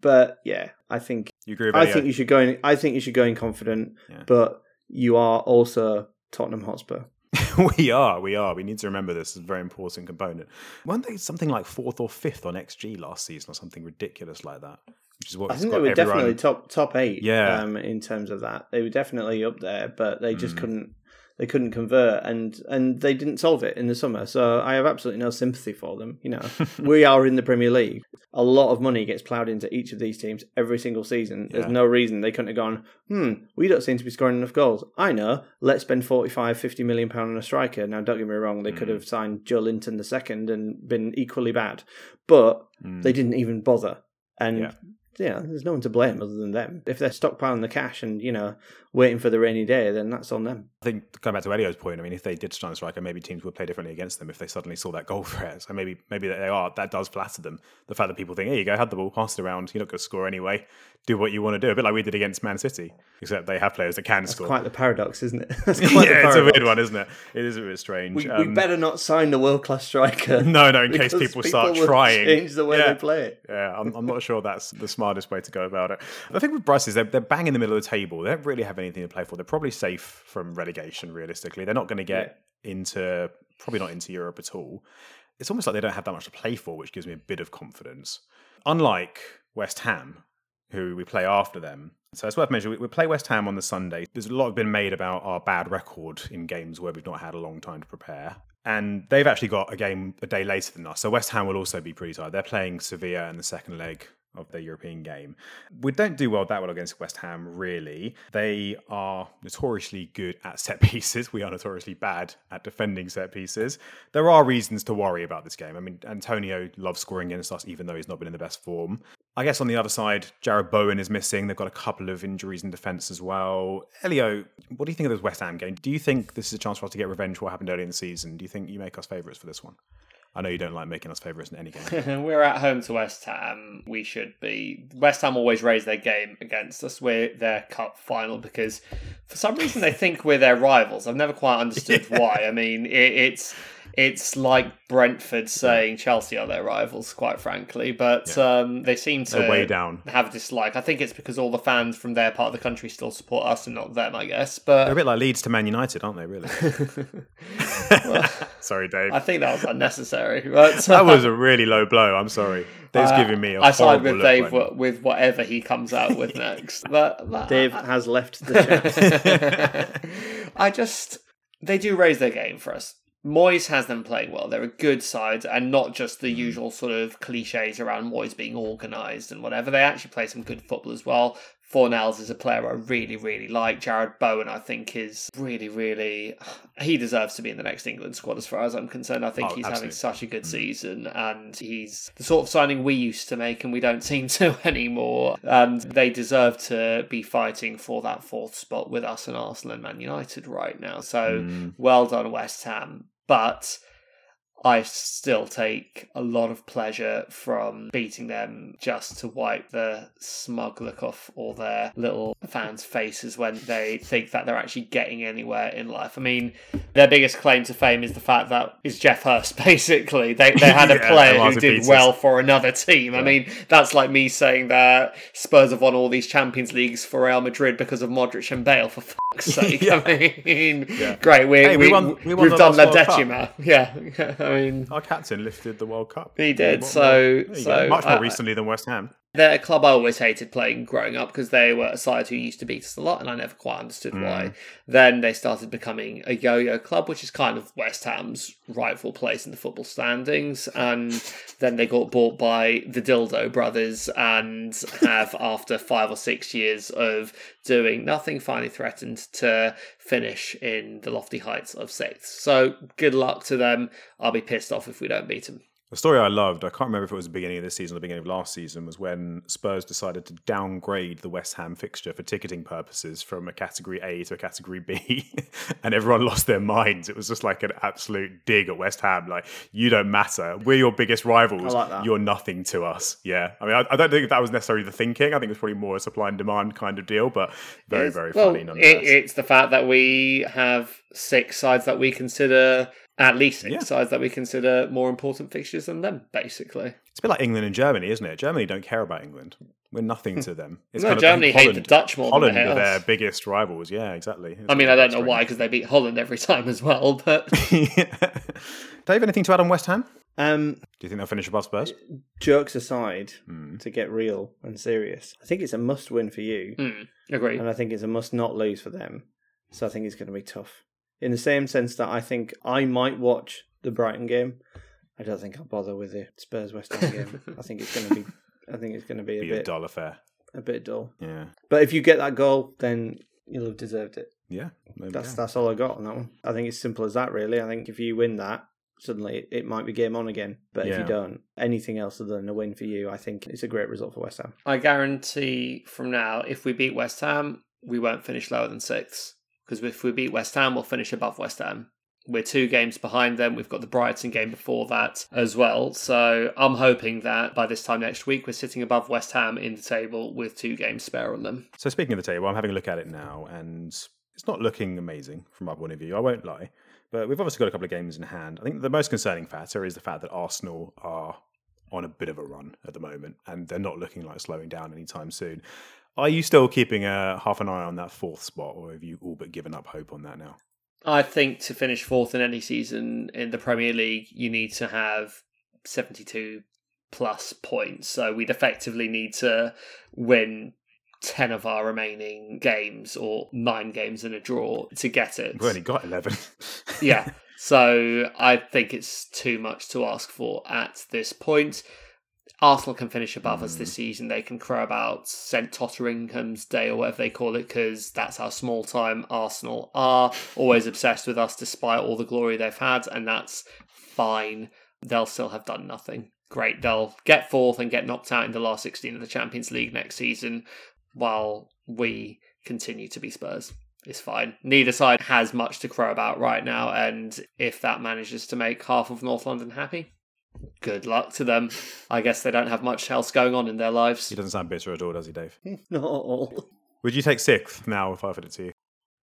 But yeah, I think you agree I Elio? think you should go in. I think you should go in confident. Yeah. But you are also Tottenham Hotspur. we are, we are. We need to remember this is a very important component. Weren't they something like fourth or fifth on XG last season, or something ridiculous like that? Which is what I think they were everyone... definitely top top eight. Yeah. um, in terms of that, they were definitely up there, but they just Mm. couldn't. They couldn't convert, and and they didn't solve it in the summer. So I have absolutely no sympathy for them. You know, we are in the Premier League. A lot of money gets ploughed into each of these teams every single season. There's Yeah. no reason they couldn't have gone, hmm, we don't seem to be scoring enough goals. I know, let's spend 45, 50 million pound on a striker. Now, don't get me wrong, they could Mm. have signed Joelinton the second and been equally bad, but Mm. they didn't even bother. And Yeah. Yeah. there's no one to blame other than them. If they're stockpiling the cash and, you know, waiting for the rainy day, then that's on them. I think going back to Elio's point, I mean, if they did sign a striker, maybe teams would play differently against them if they suddenly saw that goal threat. So maybe maybe they are that does flatter them. The fact that people think, here you go, have the ball, pass it around, you're not going to score anyway. Do what you want to do. A bit like we did against Man City, except they have players that can That's score. quite the paradox, isn't it? That's quite the yeah, it's a weird one, isn't it? It is a bit strange. We, we Um, better not sign the world class striker. No, no, in case because people start trying. Change the way Yeah. they play it. Yeah, I'm, I'm not sure that's the smartest way to go about it. The thing with Bryce is they're, they're bang in the middle of the table. They don't really have anything to play for. They're probably safe from relegation, realistically. They're not going to get into, probably not into Europe at all. It's almost like they don't have that much to play for, which gives me a bit of confidence. Unlike West Ham, who we play after them. So it's worth mentioning, we we play West Ham on the Sunday. There's a lot been made about our bad record in games where we've not had a long time to prepare. And they've actually got a game a day later than us. So West Ham will also be pretty tired. They're playing Sevilla in the second leg of the European game. We don't do well that well against West Ham, really. They are notoriously good at set pieces. We are notoriously bad at defending set pieces. There are reasons to worry about this game. I mean, Antonio loves scoring against us, even though he's not been in the best form. I guess on the other side, Jarrod Bowen is missing. They've got a couple of injuries in defence as well. Elio, what do you think of this West Ham game? Do you think this is a chance for us to get revenge for what happened earlier in the season? Do you think you make us favourites for this one? I know you don't like making us favourites in any game. We're at home to West Ham. We should be. West Ham always raise their game against us. We're their cup final because for some reason they think we're their rivals. I've never quite understood why. I mean, it, it's it's like Brentford saying Chelsea are their rivals, quite frankly. But um, they seem to They're way down. have a dislike. I think it's because all the fans from their part of the country still support us and not them. I guess, They're a bit like Leeds to Man United, aren't they, really? sorry, Dave. I think that was unnecessary. But, that was a really low blow. I'm sorry. Dave's Uh, giving me a I side with look Dave right now. with whatever he comes out with next. But, but Dave has left the chat. I just they do raise their game for us. Moyes has them playing well. They're a good side, and not just the usual sort of cliches around Moyes being organised and whatever. They actually play some good football as well. Fornals is a player I really, really like. Jarrod Bowen, I think, is really, really. He deserves to be in the next England squad, as far as I'm concerned. I think Oh, he's having such a good season, and he's the sort of signing we used to make, and we don't seem to anymore. And they deserve to be fighting for that fourth spot with us and Arsenal and Man United right now. So Mm. well done, West Ham. But I still take a lot of pleasure from beating them just to wipe the smug look off all their little fans' faces when they think that they're actually getting anywhere in life. I mean, their biggest claim to fame is the fact that is Geoff Hurst, basically. They, they had a Yeah, player who did well for another team. I mean, that's like me saying that Spurs have won all these Champions Leagues for Real Madrid because of Modric and Bale, for fuck's sake. Yeah. I mean, Yeah. great. We, Hey, we we, won- we won have done La last World Cup. Decima. Yeah. I mean, Our captain lifted the World Cup. He did, so- there you go. so, much more uh, recently than West Ham. They're a club I always hated playing growing up because they were a side who used to beat us a lot, and I never quite understood Mm. why. Then they started becoming a yo-yo club, which is kind of West Ham's rightful place in the football standings. And then they got bought by the Dildo Brothers, and have after five or six years of doing nothing, finally threatened to finish in the lofty heights of sixth. So good luck to them. I'll be pissed off if we don't beat them. The story I loved, I can't remember if it was the beginning of this season or the beginning of last season, was when Spurs decided to downgrade the West Ham fixture for ticketing purposes from a category A to a category B, and everyone lost their minds. It was just like an absolute dig at West Ham. Like, you don't matter. We're your biggest rivals. I like that. You're nothing to us. Yeah. I mean, I, I don't think that was necessarily the thinking. I think it was probably more a supply and demand kind of deal, but very, It's- very well, funny it, it's the fact that we have six sides that we consider at least six Yeah. sides that we consider more important fixtures than them, basically. It's a bit like England and Germany, isn't it? Germany don't care about England. We're nothing to them. It's no, kind of- I Germany think hate the Dutch more Holland than are their biggest rivals. Yeah, exactly. I mean, I don't know why because they beat Holland every time as well. But Dave, anything to add on West Ham? Um, Do you think they'll finish above Spurs? jokes aside, Hmm. to get real and serious, I think it's a must win for you, mm, agree. and I think it's a must not lose for them. So I think it's going to be tough. In the same sense that I think I might watch the Brighton game. I don't think I'll bother with the Spurs West Ham game. I think it's going to be. I think it's going to be a Be a bit dull affair. a bit dull. Yeah. But if you get that goal, then you'll have deserved it. Yeah. there we That's go. that's all I got on that one. I think it's simple as that. Really, I think if you win that, suddenly it, it might be game on again. But if you don't, anything else other than a win for you, I think it's a great result for West Ham. I guarantee from now, if we beat West Ham, we won't finish lower than six. Because if we beat West Ham, we'll finish above West Ham. We're two games behind them. We've got the Brighton game before that as well. So I'm hoping that by this time next week, we're sitting above West Ham in the table with two games spare on them. So speaking of the table, I'm having a look at it now, and it's not looking amazing from my point of view. I won't lie, but we've obviously got a couple of games in hand. I think the most concerning factor is the fact that Arsenal are on a bit of a run at the moment, and they're not looking like slowing down anytime soon. Are you still keeping a half an eye on that fourth spot, or have you all but given up hope on that now? I think to finish fourth in any season in the Premier League, you need to have 72 plus points. So we'd effectively need to win 10 of our remaining games or nine games in a draw to get it. We've only got eleven. yeah. So I think it's too much to ask for at this point. Arsenal can finish above us this mm. season. They can crow about St Totteringham's Day or whatever they call it because that's how small time Arsenal are. Always obsessed with us despite all the glory they've had, and that's fine. They'll still have done nothing. Great. They'll get fourth and get knocked out in the last 16 of the Champions League next season while we continue to be Spurs. It's fine. Neither side has much to crow about right now, and if that manages to make half of North London happy, good luck to them. I guess they don't have much else going on in their lives. he doesn't sound bitter at all, does he, Dave? Not at all. Would you take sixth now if I offered it to you?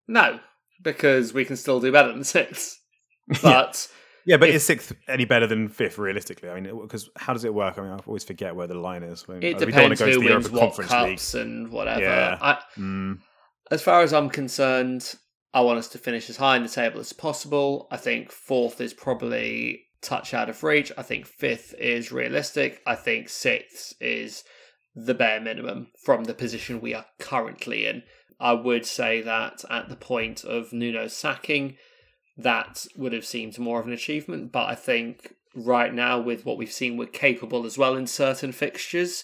No, because we can still do better than sixth. But Yeah, but If- is sixth any better than fifth realistically? I mean, because how does it work? I mean, I always forget where the line is. When, it we don't wanna depends go to who the wins Europa what Conference League. cups and whatever. Yeah. I, Mm, As far as I'm concerned, I want us to finish as high in the table as possible. I think fourth is probably touch out of reach. I think fifth is realistic. I think sixth is the bare minimum from the position we are currently in. I would say that at the point of Nuno's sacking, that would have seemed more of an achievement. But I think right now, with what we've seen, we're capable as well in certain fixtures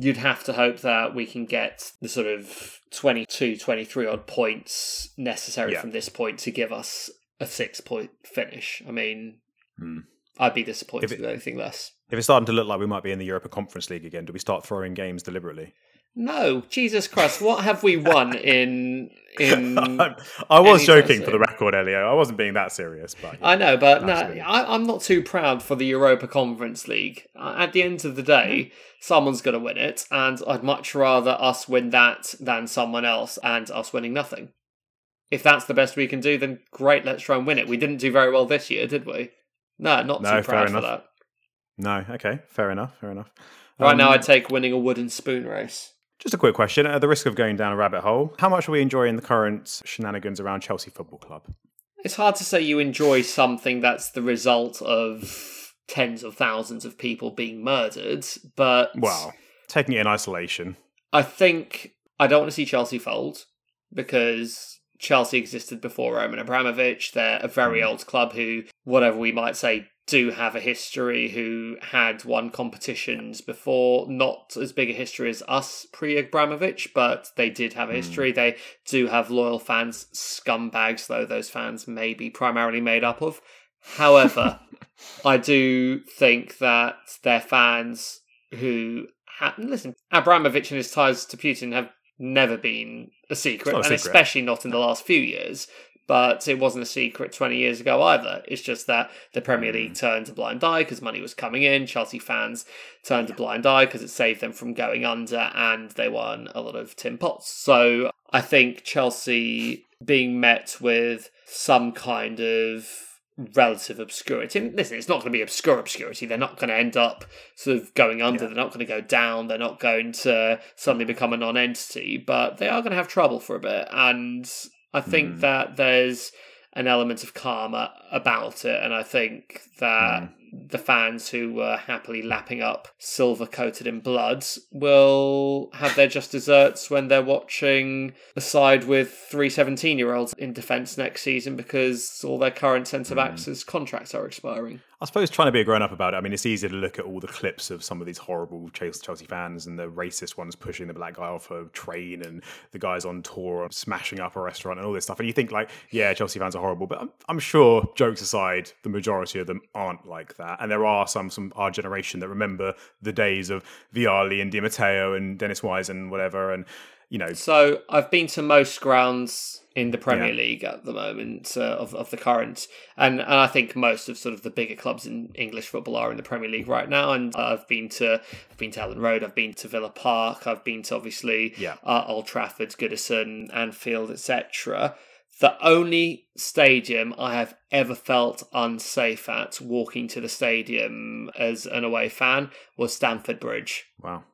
you'd have to hope that we can get the sort of 22, 23 odd points necessary Yeah. from this point to give us a six point finish. I mean, Hmm. I'd be disappointed If it- with anything less. If it's starting to look like we might be in the Europa Conference League again, do we start throwing games deliberately? No, Jesus Christ, what have we won in in I was joking for the record, Elio. I wasn't being that serious, but I know, but no, I, I'm not too proud for the Europa Conference League. Uh, At the end of the day, someone's going to win it, and I'd much rather us win that than someone else and us winning nothing. If that's the best we can do, then great, let's try and win it. We didn't do very well this year, did we? No, not No, too proud for that. no, okay, fair enough, fair enough. Right now, Um, I'd take winning a wooden spoon race. Just a quick question: At the risk of going down a rabbit hole, how much are we enjoying the current shenanigans around Chelsea Football Club? It's hard to say you enjoy something that's the result of tens of thousands of people being murdered, but Well, taking it in isolation, I think I don't want to see Chelsea fold because Chelsea existed before Roman Abramovich. They're a very hmm. old club who, whatever we might say, do have a history, who had won competitions before. Not as big a history as us pre Abramovich, but they did have a hmm. history. They do have loyal fans, scumbags, though those fans may be primarily made up of. However, I do think that their fans who ha- listen, Abramovich and his ties to Putin have never been a secret, a and secret. especially not in the last few years. But it wasn't a secret 20 years ago either. It's just that the Premier League hmm. turned a blind eye because money was coming in. Chelsea fans turned a blind eye because it saved them from going under and they won a lot of tin pots. So I think Chelsea being met with some kind of relative obscurity. And listen, it's not going to be obscure obscurity. They're not going to end up sort of going under. They're not going to go down. They're not going to suddenly become a non-entity. But they are going to have trouble for a bit. And I think Mm. that there's an element of karma about it, and I think that the fans who were happily lapping up silver coated in blood will have their just desserts when they're watching a side with three 17 year olds in defence next season because all their current centre backs' hmm. contracts are expiring. I suppose trying to be a grown up about it. I mean, it's easy to look at all the clips of some of these horrible Chelsea Chelsea fans and the racist ones pushing the black guy off a train and the guys on tour smashing up a restaurant and all this stuff. And you think, like, yeah, Chelsea fans are horrible. But I'm, I'm sure, jokes aside, the majority of them aren't like that. And there are some from our generation that remember the days of Vialli and Di Matteo and Dennis Wise and whatever. And, you know, So I've been to most grounds in the Premier Yeah. League at the moment uh, of of the current, and and I think most of sort of the bigger clubs in English football are in the Premier League right now. And I've been to I've been to Elland Road, I've been to Villa Park, I've been to obviously Yeah. uh, Old Trafford, Goodison, Anfield, etc. The only stadium I have ever felt unsafe at walking to the stadium as an away fan was Stamford Bridge wow.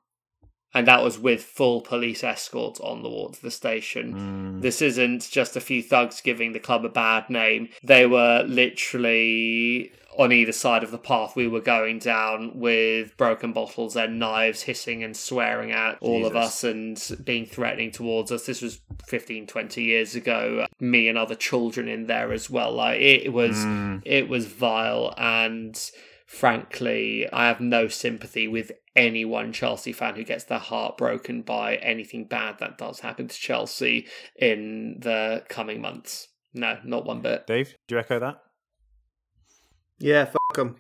and that was with full police escort on the walk to the station. Mm. This isn't just a few thugs giving the club a bad name. They were literally on either side of the path we were going down with broken bottles and knives hissing and swearing at all of us and being threatening towards us. This was 15, 20 years ago. Me and other children in there as well. Like it was Mm. it was vile and frankly i have no sympathy with any one chelsea fan who gets their heart broken by anything bad that does happen to chelsea in the coming months no not one bit Dave, do you echo that? Yeah, them.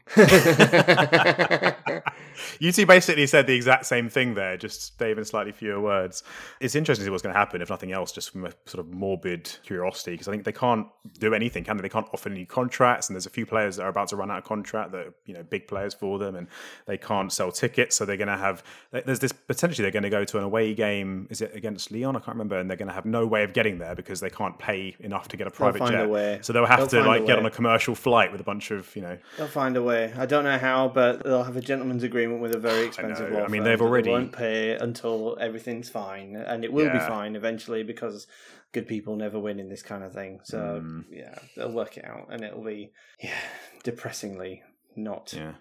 you two basically said the exact same thing there, just Dave in slightly fewer words. It's interesting to see what's going to happen, if nothing else, just from a sort of morbid curiosity, because I think they can't do anything, can they? They can't offer any contracts, and there's a few players that are about to run out of contract that are, you know, big players for them, and they can't sell tickets, so they're going to have, there's this potentially they're going to go to an away game, is it against Leon? I can't remember, and they're going to have no way of getting there because they can't pay enough to get a private find jet. a way. So they'll have They'll to like get on a commercial flight with a bunch of, you know, They'll find a way. I don't know how, but they'll have a gentleman's agreement with a very expensive law I mean, they've already- They won't pay until everything's fine, and it will be fine eventually because good people never win in this kind of thing. So Mm. yeah, they'll work it out, and it'll be yeah, depressingly not yeah.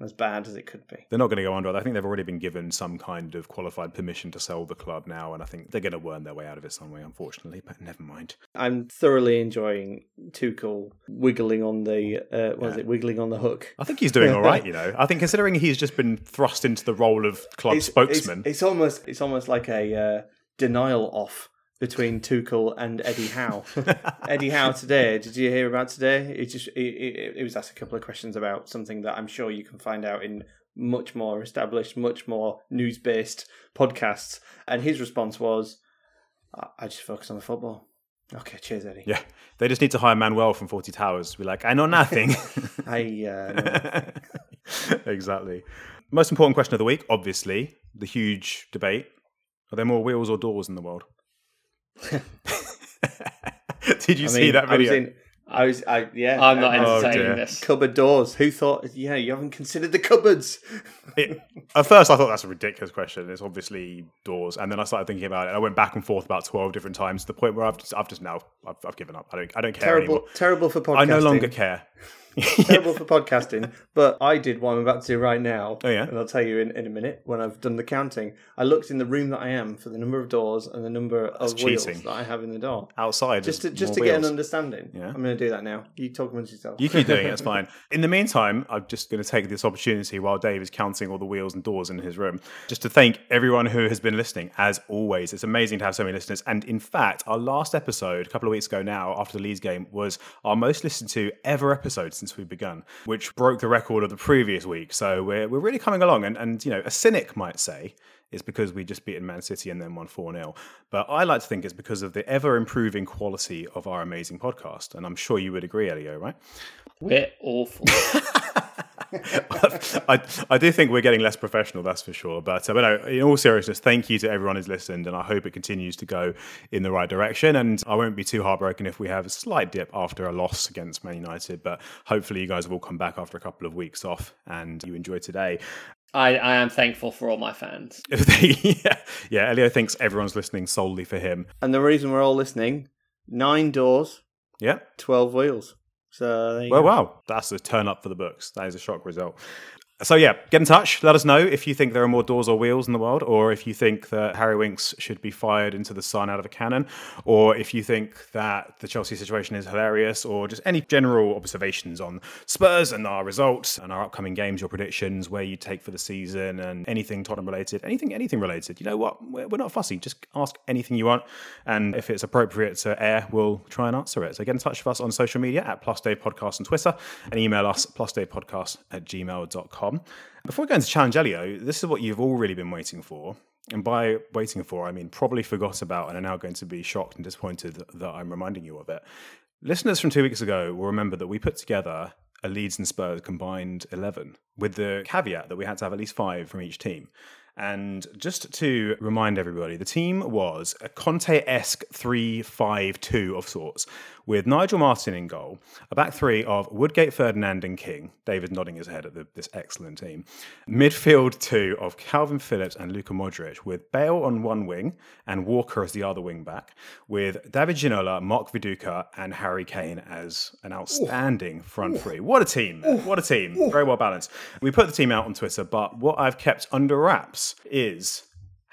As bad as it could be. They're not going to go under. I think they've already been given some kind of qualified permission to sell the club now, and I think they're going to worm their way out of it some way, unfortunately. But never mind. I'm thoroughly enjoying Tuchel wiggling on the uh, what is Yeah. it? Wiggling on the hook. I think he's doing all right. You know, I think considering he's just been thrust into the role of club It's- spokesman. It's, it's almost it's almost like a uh, denial off between Tuchel and Eddie Howe. Eddie Howe today. Did you hear about today? It just it, it, it was asked a couple of questions about something that I'm sure you can find out in much more established, much more news based podcasts. And his response was, "I, I just focus on the football." Okay, cheers, Eddie. yeah, they just need to hire Manuel from Fawlty Towers. to Be like, I know nothing. I uh, no. exactly. Most important question of the week, obviously, the huge debate: Are there more wheels or doors in the world? Did you I see mean, that I was video? in. I was. I yeah. i'm not I- Oh, entertaining this Cupboard doors. Who thought? Yeah, you haven't considered the cupboards. It- at first, I thought that's a ridiculous question. It's obviously doors, and then I started thinking about it. I went back and forth about twelve different times to the point where I've just, I've just now, I've, I've given up. I don't, I don't care terrible, anymore. terrible for podcasting. I no longer care. terrible for podcasting. But I did what I'm about to do right now. Oh, yeah? and I'll tell you in, in a minute when I've done the counting. I looked in the room that I am for the number of doors and the number of That's wheels that I have in the door. Outside, Just to just to get an wheels. understanding. Yeah. I'm going to do that now. You talk amongst yourself. You keep doing it, it's fine. In the meantime, I'm just going to take this opportunity while Dave is counting all the wheels and doors in his room, just to thank everyone who has been listening. As always, it's amazing to have so many listeners. And in fact, our last episode, a couple of weeks ago now, after the Leeds game, was our most listened to ever episode since we've begun, which broke the record of the previous week. So we're, we're really coming along. And, and, you know, a cynic might say, it's because we just beaten Man City and then won 4 0. But I like to think it's because of the ever improving quality of our amazing podcast. And I'm sure you would agree, Elio, right? we're awful I, I do think we're getting less professional, that's for sure. But, uh, but no, in all seriousness, thank you to everyone who's listened, and I hope it continues to go in the right direction. And I won't be too heartbroken if we have a slight dip after a loss against Man United, but hopefully you guys will all come back after a couple of weeks off and you enjoy today. I, I am thankful for all my fans. yeah, yeah, Elio thinks everyone's listening solely for him. And the reason we're all listening, nine doors, Yeah. 12 wheels. So Well, go. wow, that's a turn up for the books. That is a shock result. So yeah, get in touch. Let us know if you think there are more doors or wheels in the world, or if you think that Harry Winks should be fired into the sun out of a cannon, or if you think that the Chelsea situation is hilarious, or just any general observations on Spurs and our results and our upcoming games, your predictions, where you take for the season, and anything Tottenham related, anything, anything related. You know what? We're, we're not fussy. Just ask anything you want, and if it's appropriate to air, we'll try and answer it. So get in touch with us on social media at Plus Dave Podcast on Twitter, and email us plusdavepodcast at gmail.com. Before we go into Challenge Elio, this is what you've all really been waiting for. And by waiting for, I mean probably forgot about and are now going to be shocked and disappointed that, I'm reminding you of it. Listeners from two weeks ago will remember that we put together a Leeds and Spurs combined 11 with the caveat that we had to have at least five from each team. And just to remind everybody, the team was a Conte esque 3 5 2 of sorts, with Nigel Martyn in goal, a back three of Woodgate, Ferdinand, and King. David nodding his head at the, this excellent team. Midfield two of Kalvin Phillips and Luka Modric, with Bale on one wing and Walker as the other wing back, with David Ginola, Mark Viduka, and Harry Kane as an outstanding front three. What a team! man. What a team! Very well balanced. We put the team out on Twitter, but what I've kept under wraps is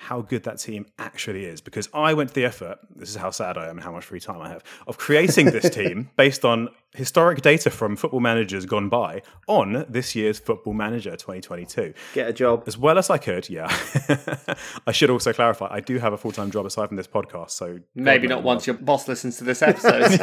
how good that team actually is because I went to the effort, this is how sad I am and how much free time I have, of creating this team based on historic data from football managers gone by on this year's Football Manager 2022. Get a job. As well as I could, yeah. I should also clarify, I do have a full time job aside from this podcast, so Maybe not once your boss listens to this episode.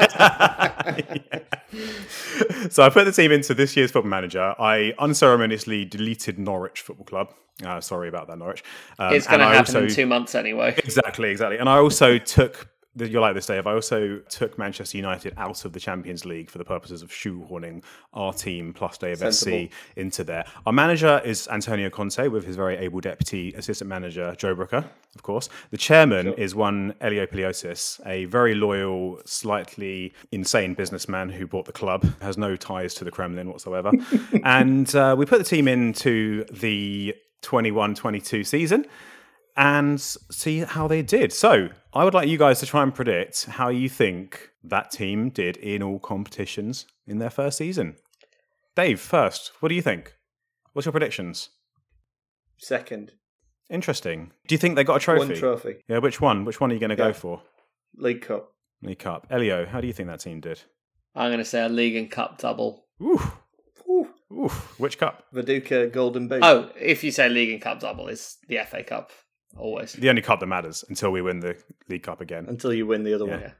so I put the team into this year's Football Manager. I unceremoniously deleted Norwich Football Club. Uh, sorry about that, Norwich. Um, it's going to happen in also- two months anyway. Exactly, exactly. And I also took. You're like this, Dave. I also took Manchester United out of the Champions League for the purposes of shoehorning our team plus Dave Sensible. SC into there. Our manager is Antonio Conte with his very able deputy assistant manager, Joe Brooker, of course. The chairman is one Elio a very loyal, slightly insane businessman who bought the club, has no ties to the Kremlin whatsoever. and uh, we put the team into the 21 22 season and see how they did. So, I would like you guys to try and predict how you think that team did in all competitions in their first season. Dave, first, what do you think? What's your predictions? Second. Interesting. Do you think they got a trophy? One trophy. Yeah, which one? Which one are you going to Yeah. go for? League Cup. League Cup. Elio, how do you think that team did? I'm going to say a league and cup double. Ooh. Ooh. Which cup? Viduka Golden Boot. Oh, if you say league and cup double, it's the FA Cup always. The only cup that matters until we win the League Cup again. Until you win the other one. Yeah.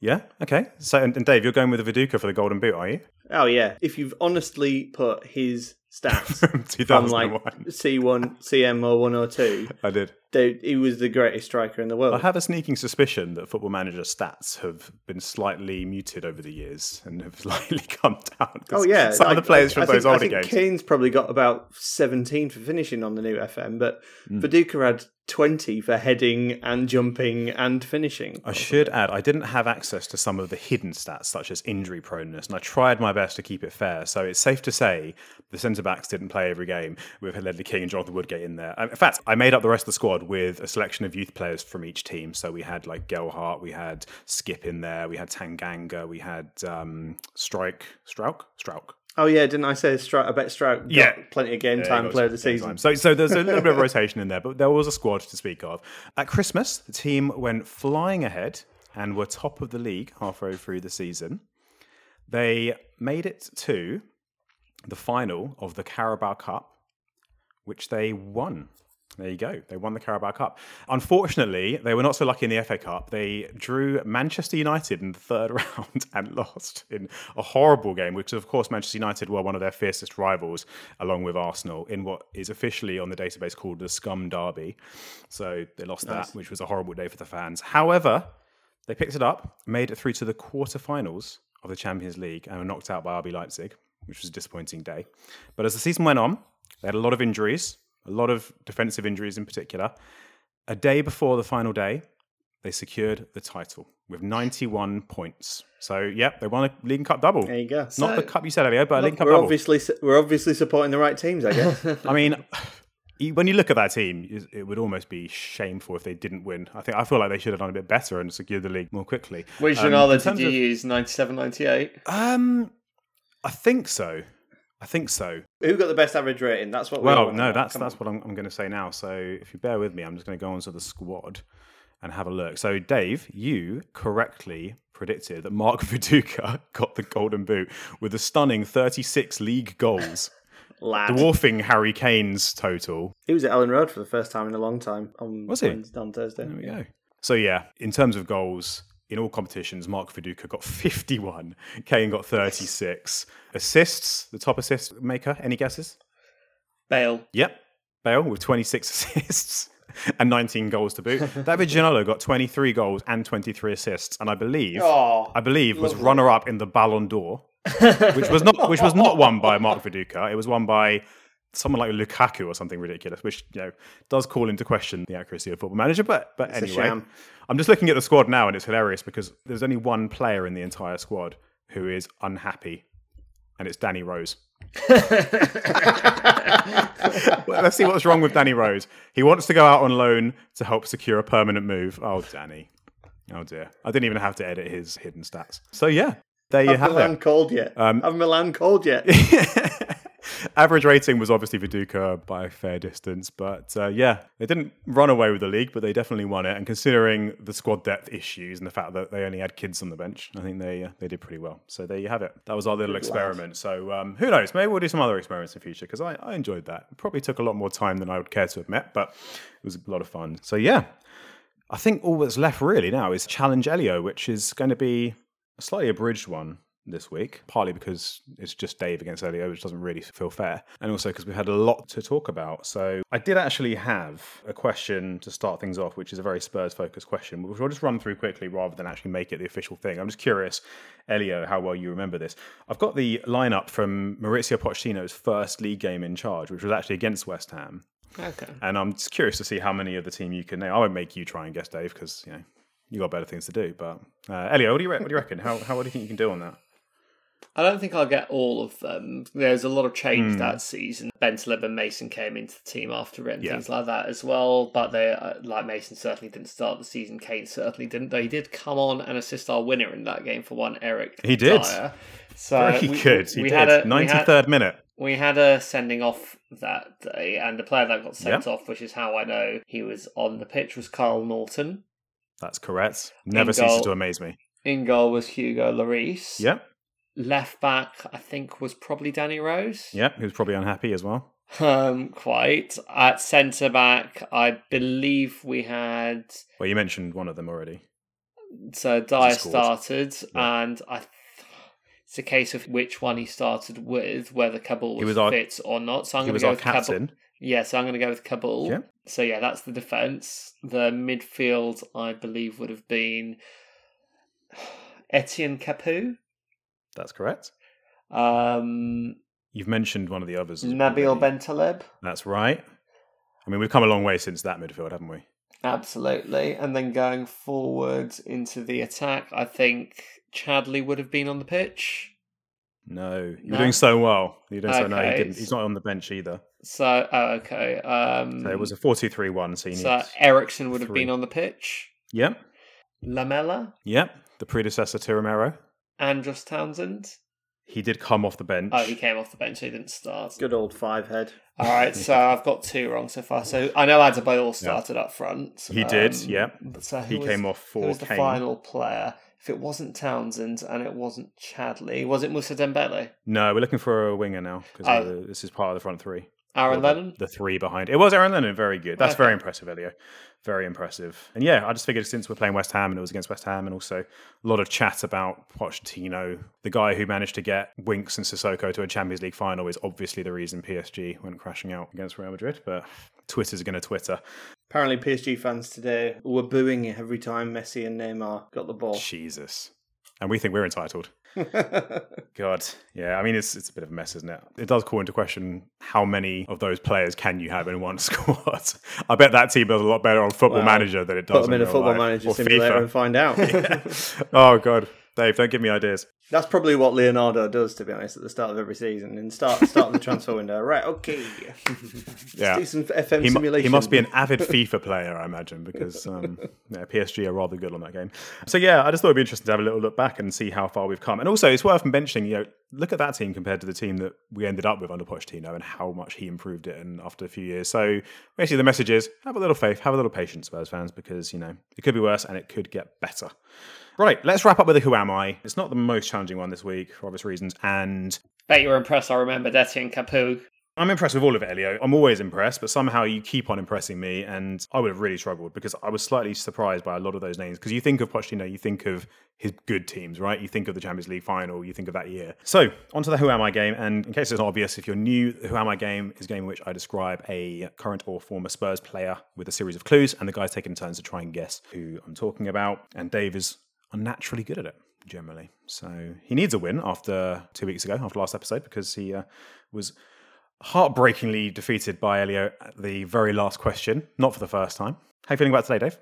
Yeah. Okay. So, and, and Dave, you're going with the Viduka for the Golden Boot, are you? Oh yeah. If you've honestly put his stats from like C1, CM or 102, I did. Dude, he was the greatest striker in the world. I have a sneaking suspicion that Football Manager stats have been slightly muted over the years and have slightly come down. Oh yeah, some of the players I- from I think, those I think games. Kane's probably got about seventeen for finishing on the new FM, but. Hmm. Viduka had twenty for heading and jumping and finishing. I should add, I didn't have access to some of the hidden stats, such as injury proneness, and I tried my best to keep it fair. So it's safe to say the centre backs didn't play every game with Ledley King and Jonathan Woodgate in there. In fact, I made up the rest of the squad with a selection of youth players from each team. So we had like Gelhardt, we had Skipp in there, we had Tanganga, we had um, Strike, Strauk, Strauk. Oh yeah, didn't I say Strout? I bet Strout Yeah. plenty of game Yeah, time player of the season. time. So, so there's a little bit of rotation in there, but there was a squad to speak of. At Christmas, the team went flying ahead and were top of the league halfway through the season. They made it to the final of the Carabao Cup, which they won. There you go. They won the Carabao Cup. Unfortunately, they were not so lucky in the FA Cup. They drew Manchester United in the third round and lost in a horrible game, which, of course, Manchester United were one of their fiercest rivals, along with Arsenal, in what is officially on the database called the Scum Derby. So they lost that, which was a horrible day for the fans. However, they picked it up, made it through to the quarterfinals of the Champions League, and were knocked out by RB Leipzig. Which was a disappointing day. But as the season went on, they had a lot of injuries, a lot of defensive injuries in particular. A day before the final day, they secured the title with 91 points. So, yep, they won a League and Cup double. There you go. Not the cup you said earlier, but a League and Cup we're double. obviously we're obviously supporting the right teams, I guess. I mean, when you look at that team, it- it would almost be shameful if they didn't win. I think I feel like they should have done a bit better and secured the league more quickly. Which Um, Ronaldo did you of- use? 97, 98? Um, I think so. I think so. Who got the best average rating? That's what. we Well, want. no, that's Come that's on. what I'm, I'm going to say now. So if you bear with me, I'm just going to go onto the squad and have a look. So Dave, you correctly predicted that Mark Viduka got the Golden Boot with a stunning 36 league goals, dwarfing Harry Kane's total. He was at Elland Road for the first time in a long time on Was he? Wednesday- on Thursday. There we go. So yeah, in terms of goals in all competitions, Mark Viduka got 51, Kane got 36 assists. The top assist maker. Any guesses? Bale. Yep, Bale with 26 assists and 19 goals to boot. David Ginola got 23 goals and 23 assists, and I believe Oh, I believe was runner up in the Ballon d'Or, which was not which was not won by Mark Viduka. It was won by someone like Lukaku or something ridiculous, which you know does call into question the accuracy of Football Manager. But but a anyway. I'm just looking at the squad now, and it's hilarious because there's only one player in the entire squad who is unhappy, and it's Danny Rose. Let's see what's wrong with Danny Rose. He wants to go out on loan to help secure a permanent move. Oh, Danny. Oh dear. I didn't even have to edit his hidden stats. So yeah, there you have it. have Milan it. called yet? Um, have Milan called yet? Average rating was obviously Viduka by a fair distance, but uh, yeah, they didn't run away with the league, but they definitely won it. And considering the squad depth issues and the fact that they only had kids on the bench, I think they uh, they did pretty well. So there you have it. That was our little experiment. So um, who knows? Maybe we'll do some other experiments in the future because I, I enjoyed that. It probably took a lot more time than I would care to admit, but it was a lot of fun. So yeah, I think all that's left really now is Challenge Elio, which is going to be a slightly abridged one this week, partly because it's just Dave against Elio, which doesn't really feel fair, and also because we had a lot to talk about. So I did actually have a question to start things off, which is a very Spurs focused question, which I'll just run through quickly rather than actually make it the official thing. I'm just curious, Elio, how well you remember this. I've got the lineup from Mauricio Pochettino's first league game in charge, which was actually against West Ham. Okay. And I'm just curious to see how many of the team you can name. I won't make you try and guess, Dave, because you know you got better things to do. But uh, Elio, what do you re- what do you reckon? How how what do you think you can do on that? I don't think I'll get all of them. There's a lot of change Hmm. that season. Ben Bentaleb and Mason came into the team after it and Yeah. things like that as well. But they, uh, like Mason, certainly didn't start the season. Kane certainly didn't. Though he did come on and assist our winner in that game for one, Eric. He did. Dier. So Very we- good. He we did. had a- we Ninety had- minute. We had a sending off that day, and the player that got sent Yeah. off, which is how I know he was on the pitch, was Carl Naughton. That's correct. Never In ceases goal. to amaze me. In goal was Hugo Lloris. Yep. Left back, I think, was probably Danny Rose. Yeah, He was probably unhappy as well. Um, quite. At centre back, I believe we had Well, you mentioned one of them already. so Dier started, Yeah. and I. It's a case of which one he started with, whether Kaboul was, was our- fit or not. So I'm going to go with Kaboul. captain. Yeah, so I'm going to go with Kaboul. Yeah. So yeah, that's the defense. The midfield, I believe, would have been Etienne Capoue, That's correct. um, You've mentioned one of the others. Nabil. Bentaleb. That's right. I mean, we've come a long way since that midfield, haven't we? Absolutely. And then going forward into the attack, I think Chadli would have been on the pitch. No, you're No? doing so well. You're doing so no, he didn't. He's not on the bench either. So, oh, okay. Um, So it was a 4-2-3-1. So so Eriksen would have three. been on the pitch. Yep. Lamela, Yep. The predecessor to Romero. Andros Townsend. He did come off the bench. Oh, he came off the bench, so he didn't start. Good old five head. All right, so I've got two wrong so far. So I know Adebayor started up front. He did, um, yeah. but So He who came was- off Who for was the final player? If it wasn't Townsend and it wasn't Chadli, was it Mousa Dembele? No, we're looking for a winger now because Oh. this is part of the front three. Aaron Or the- Lennon? The three behind. It was Aaron Lennon. Very good. That's Okay. very impressive, Elio. Very impressive. And yeah, I just figured since we're playing West Ham and it was against West Ham, and also a lot of chat about Pochettino, the guy who managed to get Winks and Sissoko to a Champions League final is obviously the reason PSG went crashing out against Real Madrid. But Twitter's going to Twitter. Apparently, PSG fans today were booing every time Messi and Neymar got the ball. Jesus. and we think we're entitled. God, yeah. I mean, it's it's a bit of a mess, isn't it? It does call into question how many of those players can you have in one squad. I bet that team does a lot better on Football Manager than it does Put them on in a football life. manager Or simulator FIFA. and find out. oh God, Dave, don't give me ideas. That's probably what Leonardo does, to be honest, at the start of every season. And start start the transfer window. Right, okay. Yeah. Let's do some FM He, mu- simulation. he must be an avid FIFA player, I imagine, because um, yeah, PSG are rather good on that game. So yeah, I just thought it'd be interesting to have a little look back and see how far we've come. And also, it's worth mentioning, you know, look at that team compared to the team that we ended up with under Pochettino and how much he improved it. And after a few years, so basically the message is: have a little faith, have a little patience, Spurs fans, because you know it could be worse and it could get better. Right, let's wrap up with a Who Am I? It's not the most challenging one this week for obvious reasons, and Bet you were impressed. I remember Etienne Capoue. I'm impressed with all of it, Elio. I'm always impressed, but somehow you keep on impressing me, and I would have really struggled because I was slightly surprised by a lot of those names. Because you think of Pochettino, you think of his good teams, right? You think of the Champions League final, you think of that year. So, onto the Who Am I game, and in case it's not obvious, if you're new, the Who Am I game is a game in which I describe a current or former Spurs player with a series of clues, and the guys taking turns to try and guess who I'm talking about. And Dave is unnaturally good at it generally. So he needs a win after two weeks ago, after last episode, because he uh, was heartbreakingly defeated by Elio at the very last question, not for the first time. How you feeling about today, Dave?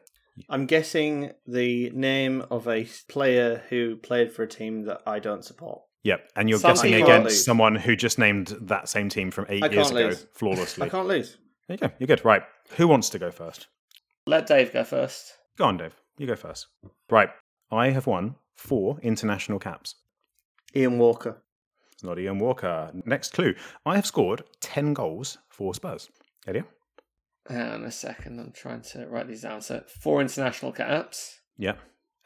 I'm guessing the name of a player who played for a team that I don't support. Yep, and you're Some guessing against lose. someone who just named that same team from eight I years can't ago lose. flawlessly. I can't lose. There you go. You're good. Right. Who wants to go first? Let Dave go first. Go on, Dave. You go first. Right. I have won four international caps. Ian Walker. It's not Ian Walker. Next clue. I have scored 10 goals for Spurs. Elio? Hang on a second. I'm trying to write these down. So four international caps. Yeah.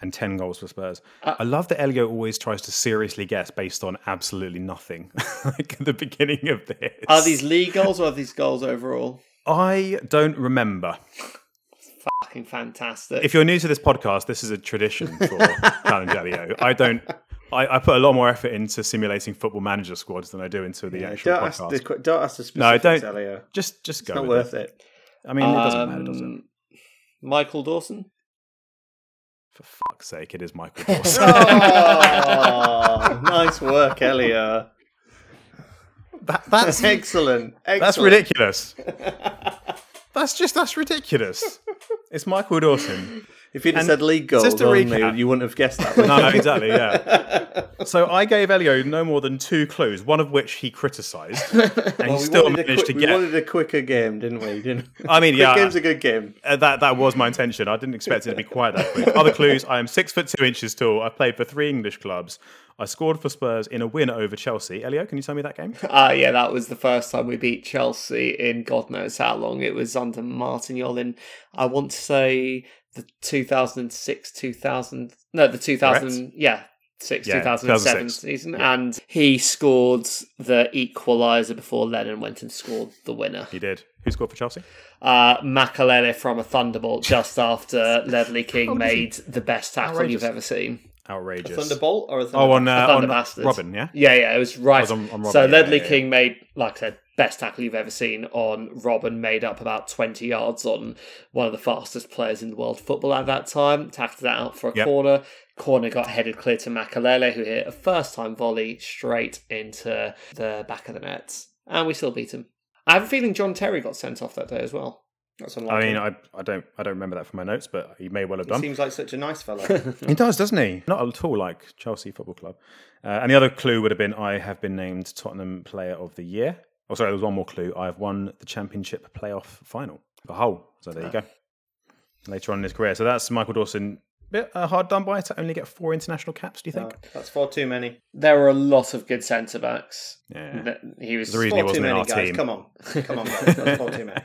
And 10 goals for Spurs. Uh, I love that Elio always tries to seriously guess based on absolutely nothing. like at the beginning of this. Are these league goals or are these goals overall? I don't remember. Fucking fantastic. If you're new to this podcast, this is a tradition for Challenge Elio. I don't. I, I put a lot more effort into simulating football manager squads than I do into the actual Don't ask, podcast. the, don't ask the No, don't- Elio. Just, just go. It's not with worth it. it. I mean, it doesn't matter, does it? Um, Michael Dawson. For fuck's sake, it is Michael Dawson. Oh, nice work, Elio. that, that's Excellent. Excellent. that's ridiculous. That's just that's ridiculous. It's Michael Dawson. If you'd have And said league goals just to only, recap- you wouldn't have guessed that. No, no, exactly, yeah. So I gave Elio no more than two clues, one of which he criticised, and Well, he still wanted a managed quick- to get. We wanted a quicker game, didn't we? Didn't I mean, quick yeah, game's a good game. Uh, that that was my intention. I didn't expect it to be quite that quick. Other clues: I am six foot two inches tall. I played for three English clubs. I scored for Spurs in a win over Chelsea. Elio, can you tell me that game? Ah, yeah, that was the first time we beat Chelsea in God knows how long. It was under Martin Yolin. I want to say the 2006, 2000, no, the 2000, yeah, six, Yeah, 2007 2006. season. And he scored the equaliser before Lennon went and scored the winner. He did. Who scored for Chelsea? Uh, Makelele from a thunderbolt just after Ledley King he? made the best tackle Outrageous. you've ever seen. Outrageous. Thunderbolt or a Oh, on, uh, Thunder on Bastards. Robben, yeah. Yeah, yeah, it was right. was on- on Robben, so yeah, Ledley yeah, yeah. King made, like I said, best tackle you've ever seen on Robben, made up about 20 yards on one of the fastest players in the world football at that time. Tackled that out for a Yep. corner. Corner got headed clear to Makelele, who hit a first time volley straight into the back of the net. And we still beat him. I have a feeling John Terry got sent off that day as well. That's I unlikely. mean, I, I don't I don't remember that from my notes, but he may well have done. he seems like such a nice fellow. He does, doesn't he? Not at all like Chelsea Football Club. Uh, and the other clue would have been I have been named Tottenham Player of the Year. Oh, sorry, there was one more clue. I have won the Championship playoff final for Hull. So there you go. Later on in his career. So that's Michael Dawson. Bit uh, hard done by to only get four international caps, do you think? No, that's far too many. There were a lot of good centre backs. Yeah. He was The reason he Far too wasn't in many, our guys. team. Come on. Come on, guys. That's far too many.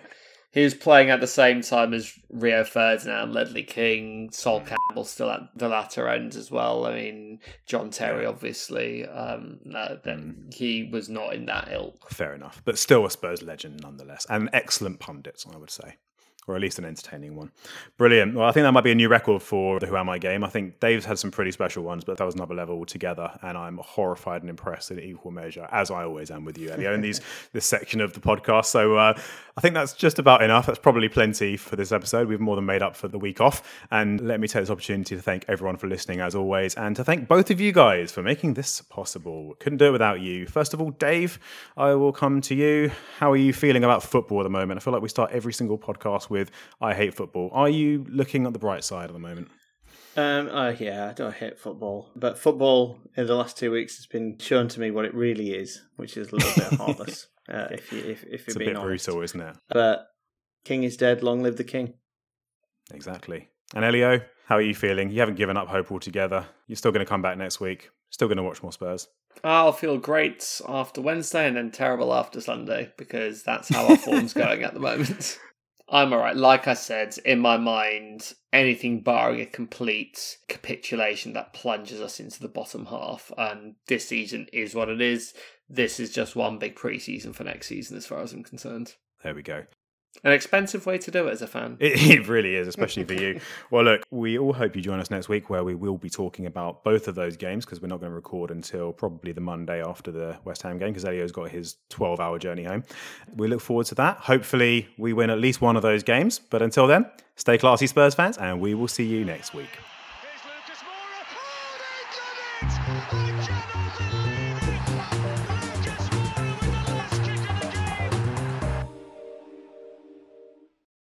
He was playing at the same time as Rio Ferdinand, Ledley King, Sol Campbell still at the latter end as well. I mean, John Terry, obviously, um, no, then he was not in that ilk. Fair enough. But still a Spurs legend nonetheless. And excellent pundits, I would say. Or at least an entertaining one. Brilliant. Well, I think that might be a new record for the Who Am I game. I think Dave's had some pretty special ones, but that was another level altogether. And I'm horrified and impressed in equal measure, as I always am with you, Elio, in these this section of the podcast. So uh, I think that's just about enough. That's probably plenty for this episode. We've more than made up for the week off. And let me take this opportunity to thank everyone for listening, as always, and to thank both of you guys for making this possible. Couldn't do it without you. First of all, Dave, I will come to you. How are you feeling about football at the moment? I feel like we start every single podcast with I hate football. Are you looking at the bright side at the moment? Um, oh yeah, I don't hate football, but football in the last two weeks has been shown to me what it really is, which is a little bit heartless. Uh, if you if, if you're It's a bit honest. brutal, isn't it? But king is dead. Long live the king. Exactly. And Elio, how are you feeling? You haven't given up hope altogether. You're still going to come back next week. Still going to watch more Spurs. I'll feel great after Wednesday and then terrible after Sunday because that's how our form's going at the moment. I'm alright. Like I said, in my mind, anything barring a complete capitulation that plunges us into the bottom half, and this season is what it is. This is just one big preseason for next season, as far as I'm concerned. There we go. An expensive way to do it as a fan. It, it really is, especially for you. Well, look, we all hope you join us next week where we will be talking about both of those games because we're not going to record until probably the Monday after the West Ham game because Elio's got his 12 hour journey home. We look forward to that. Hopefully, we win at least one of those games. But until then, stay classy, Spurs fans, and we will see you next week.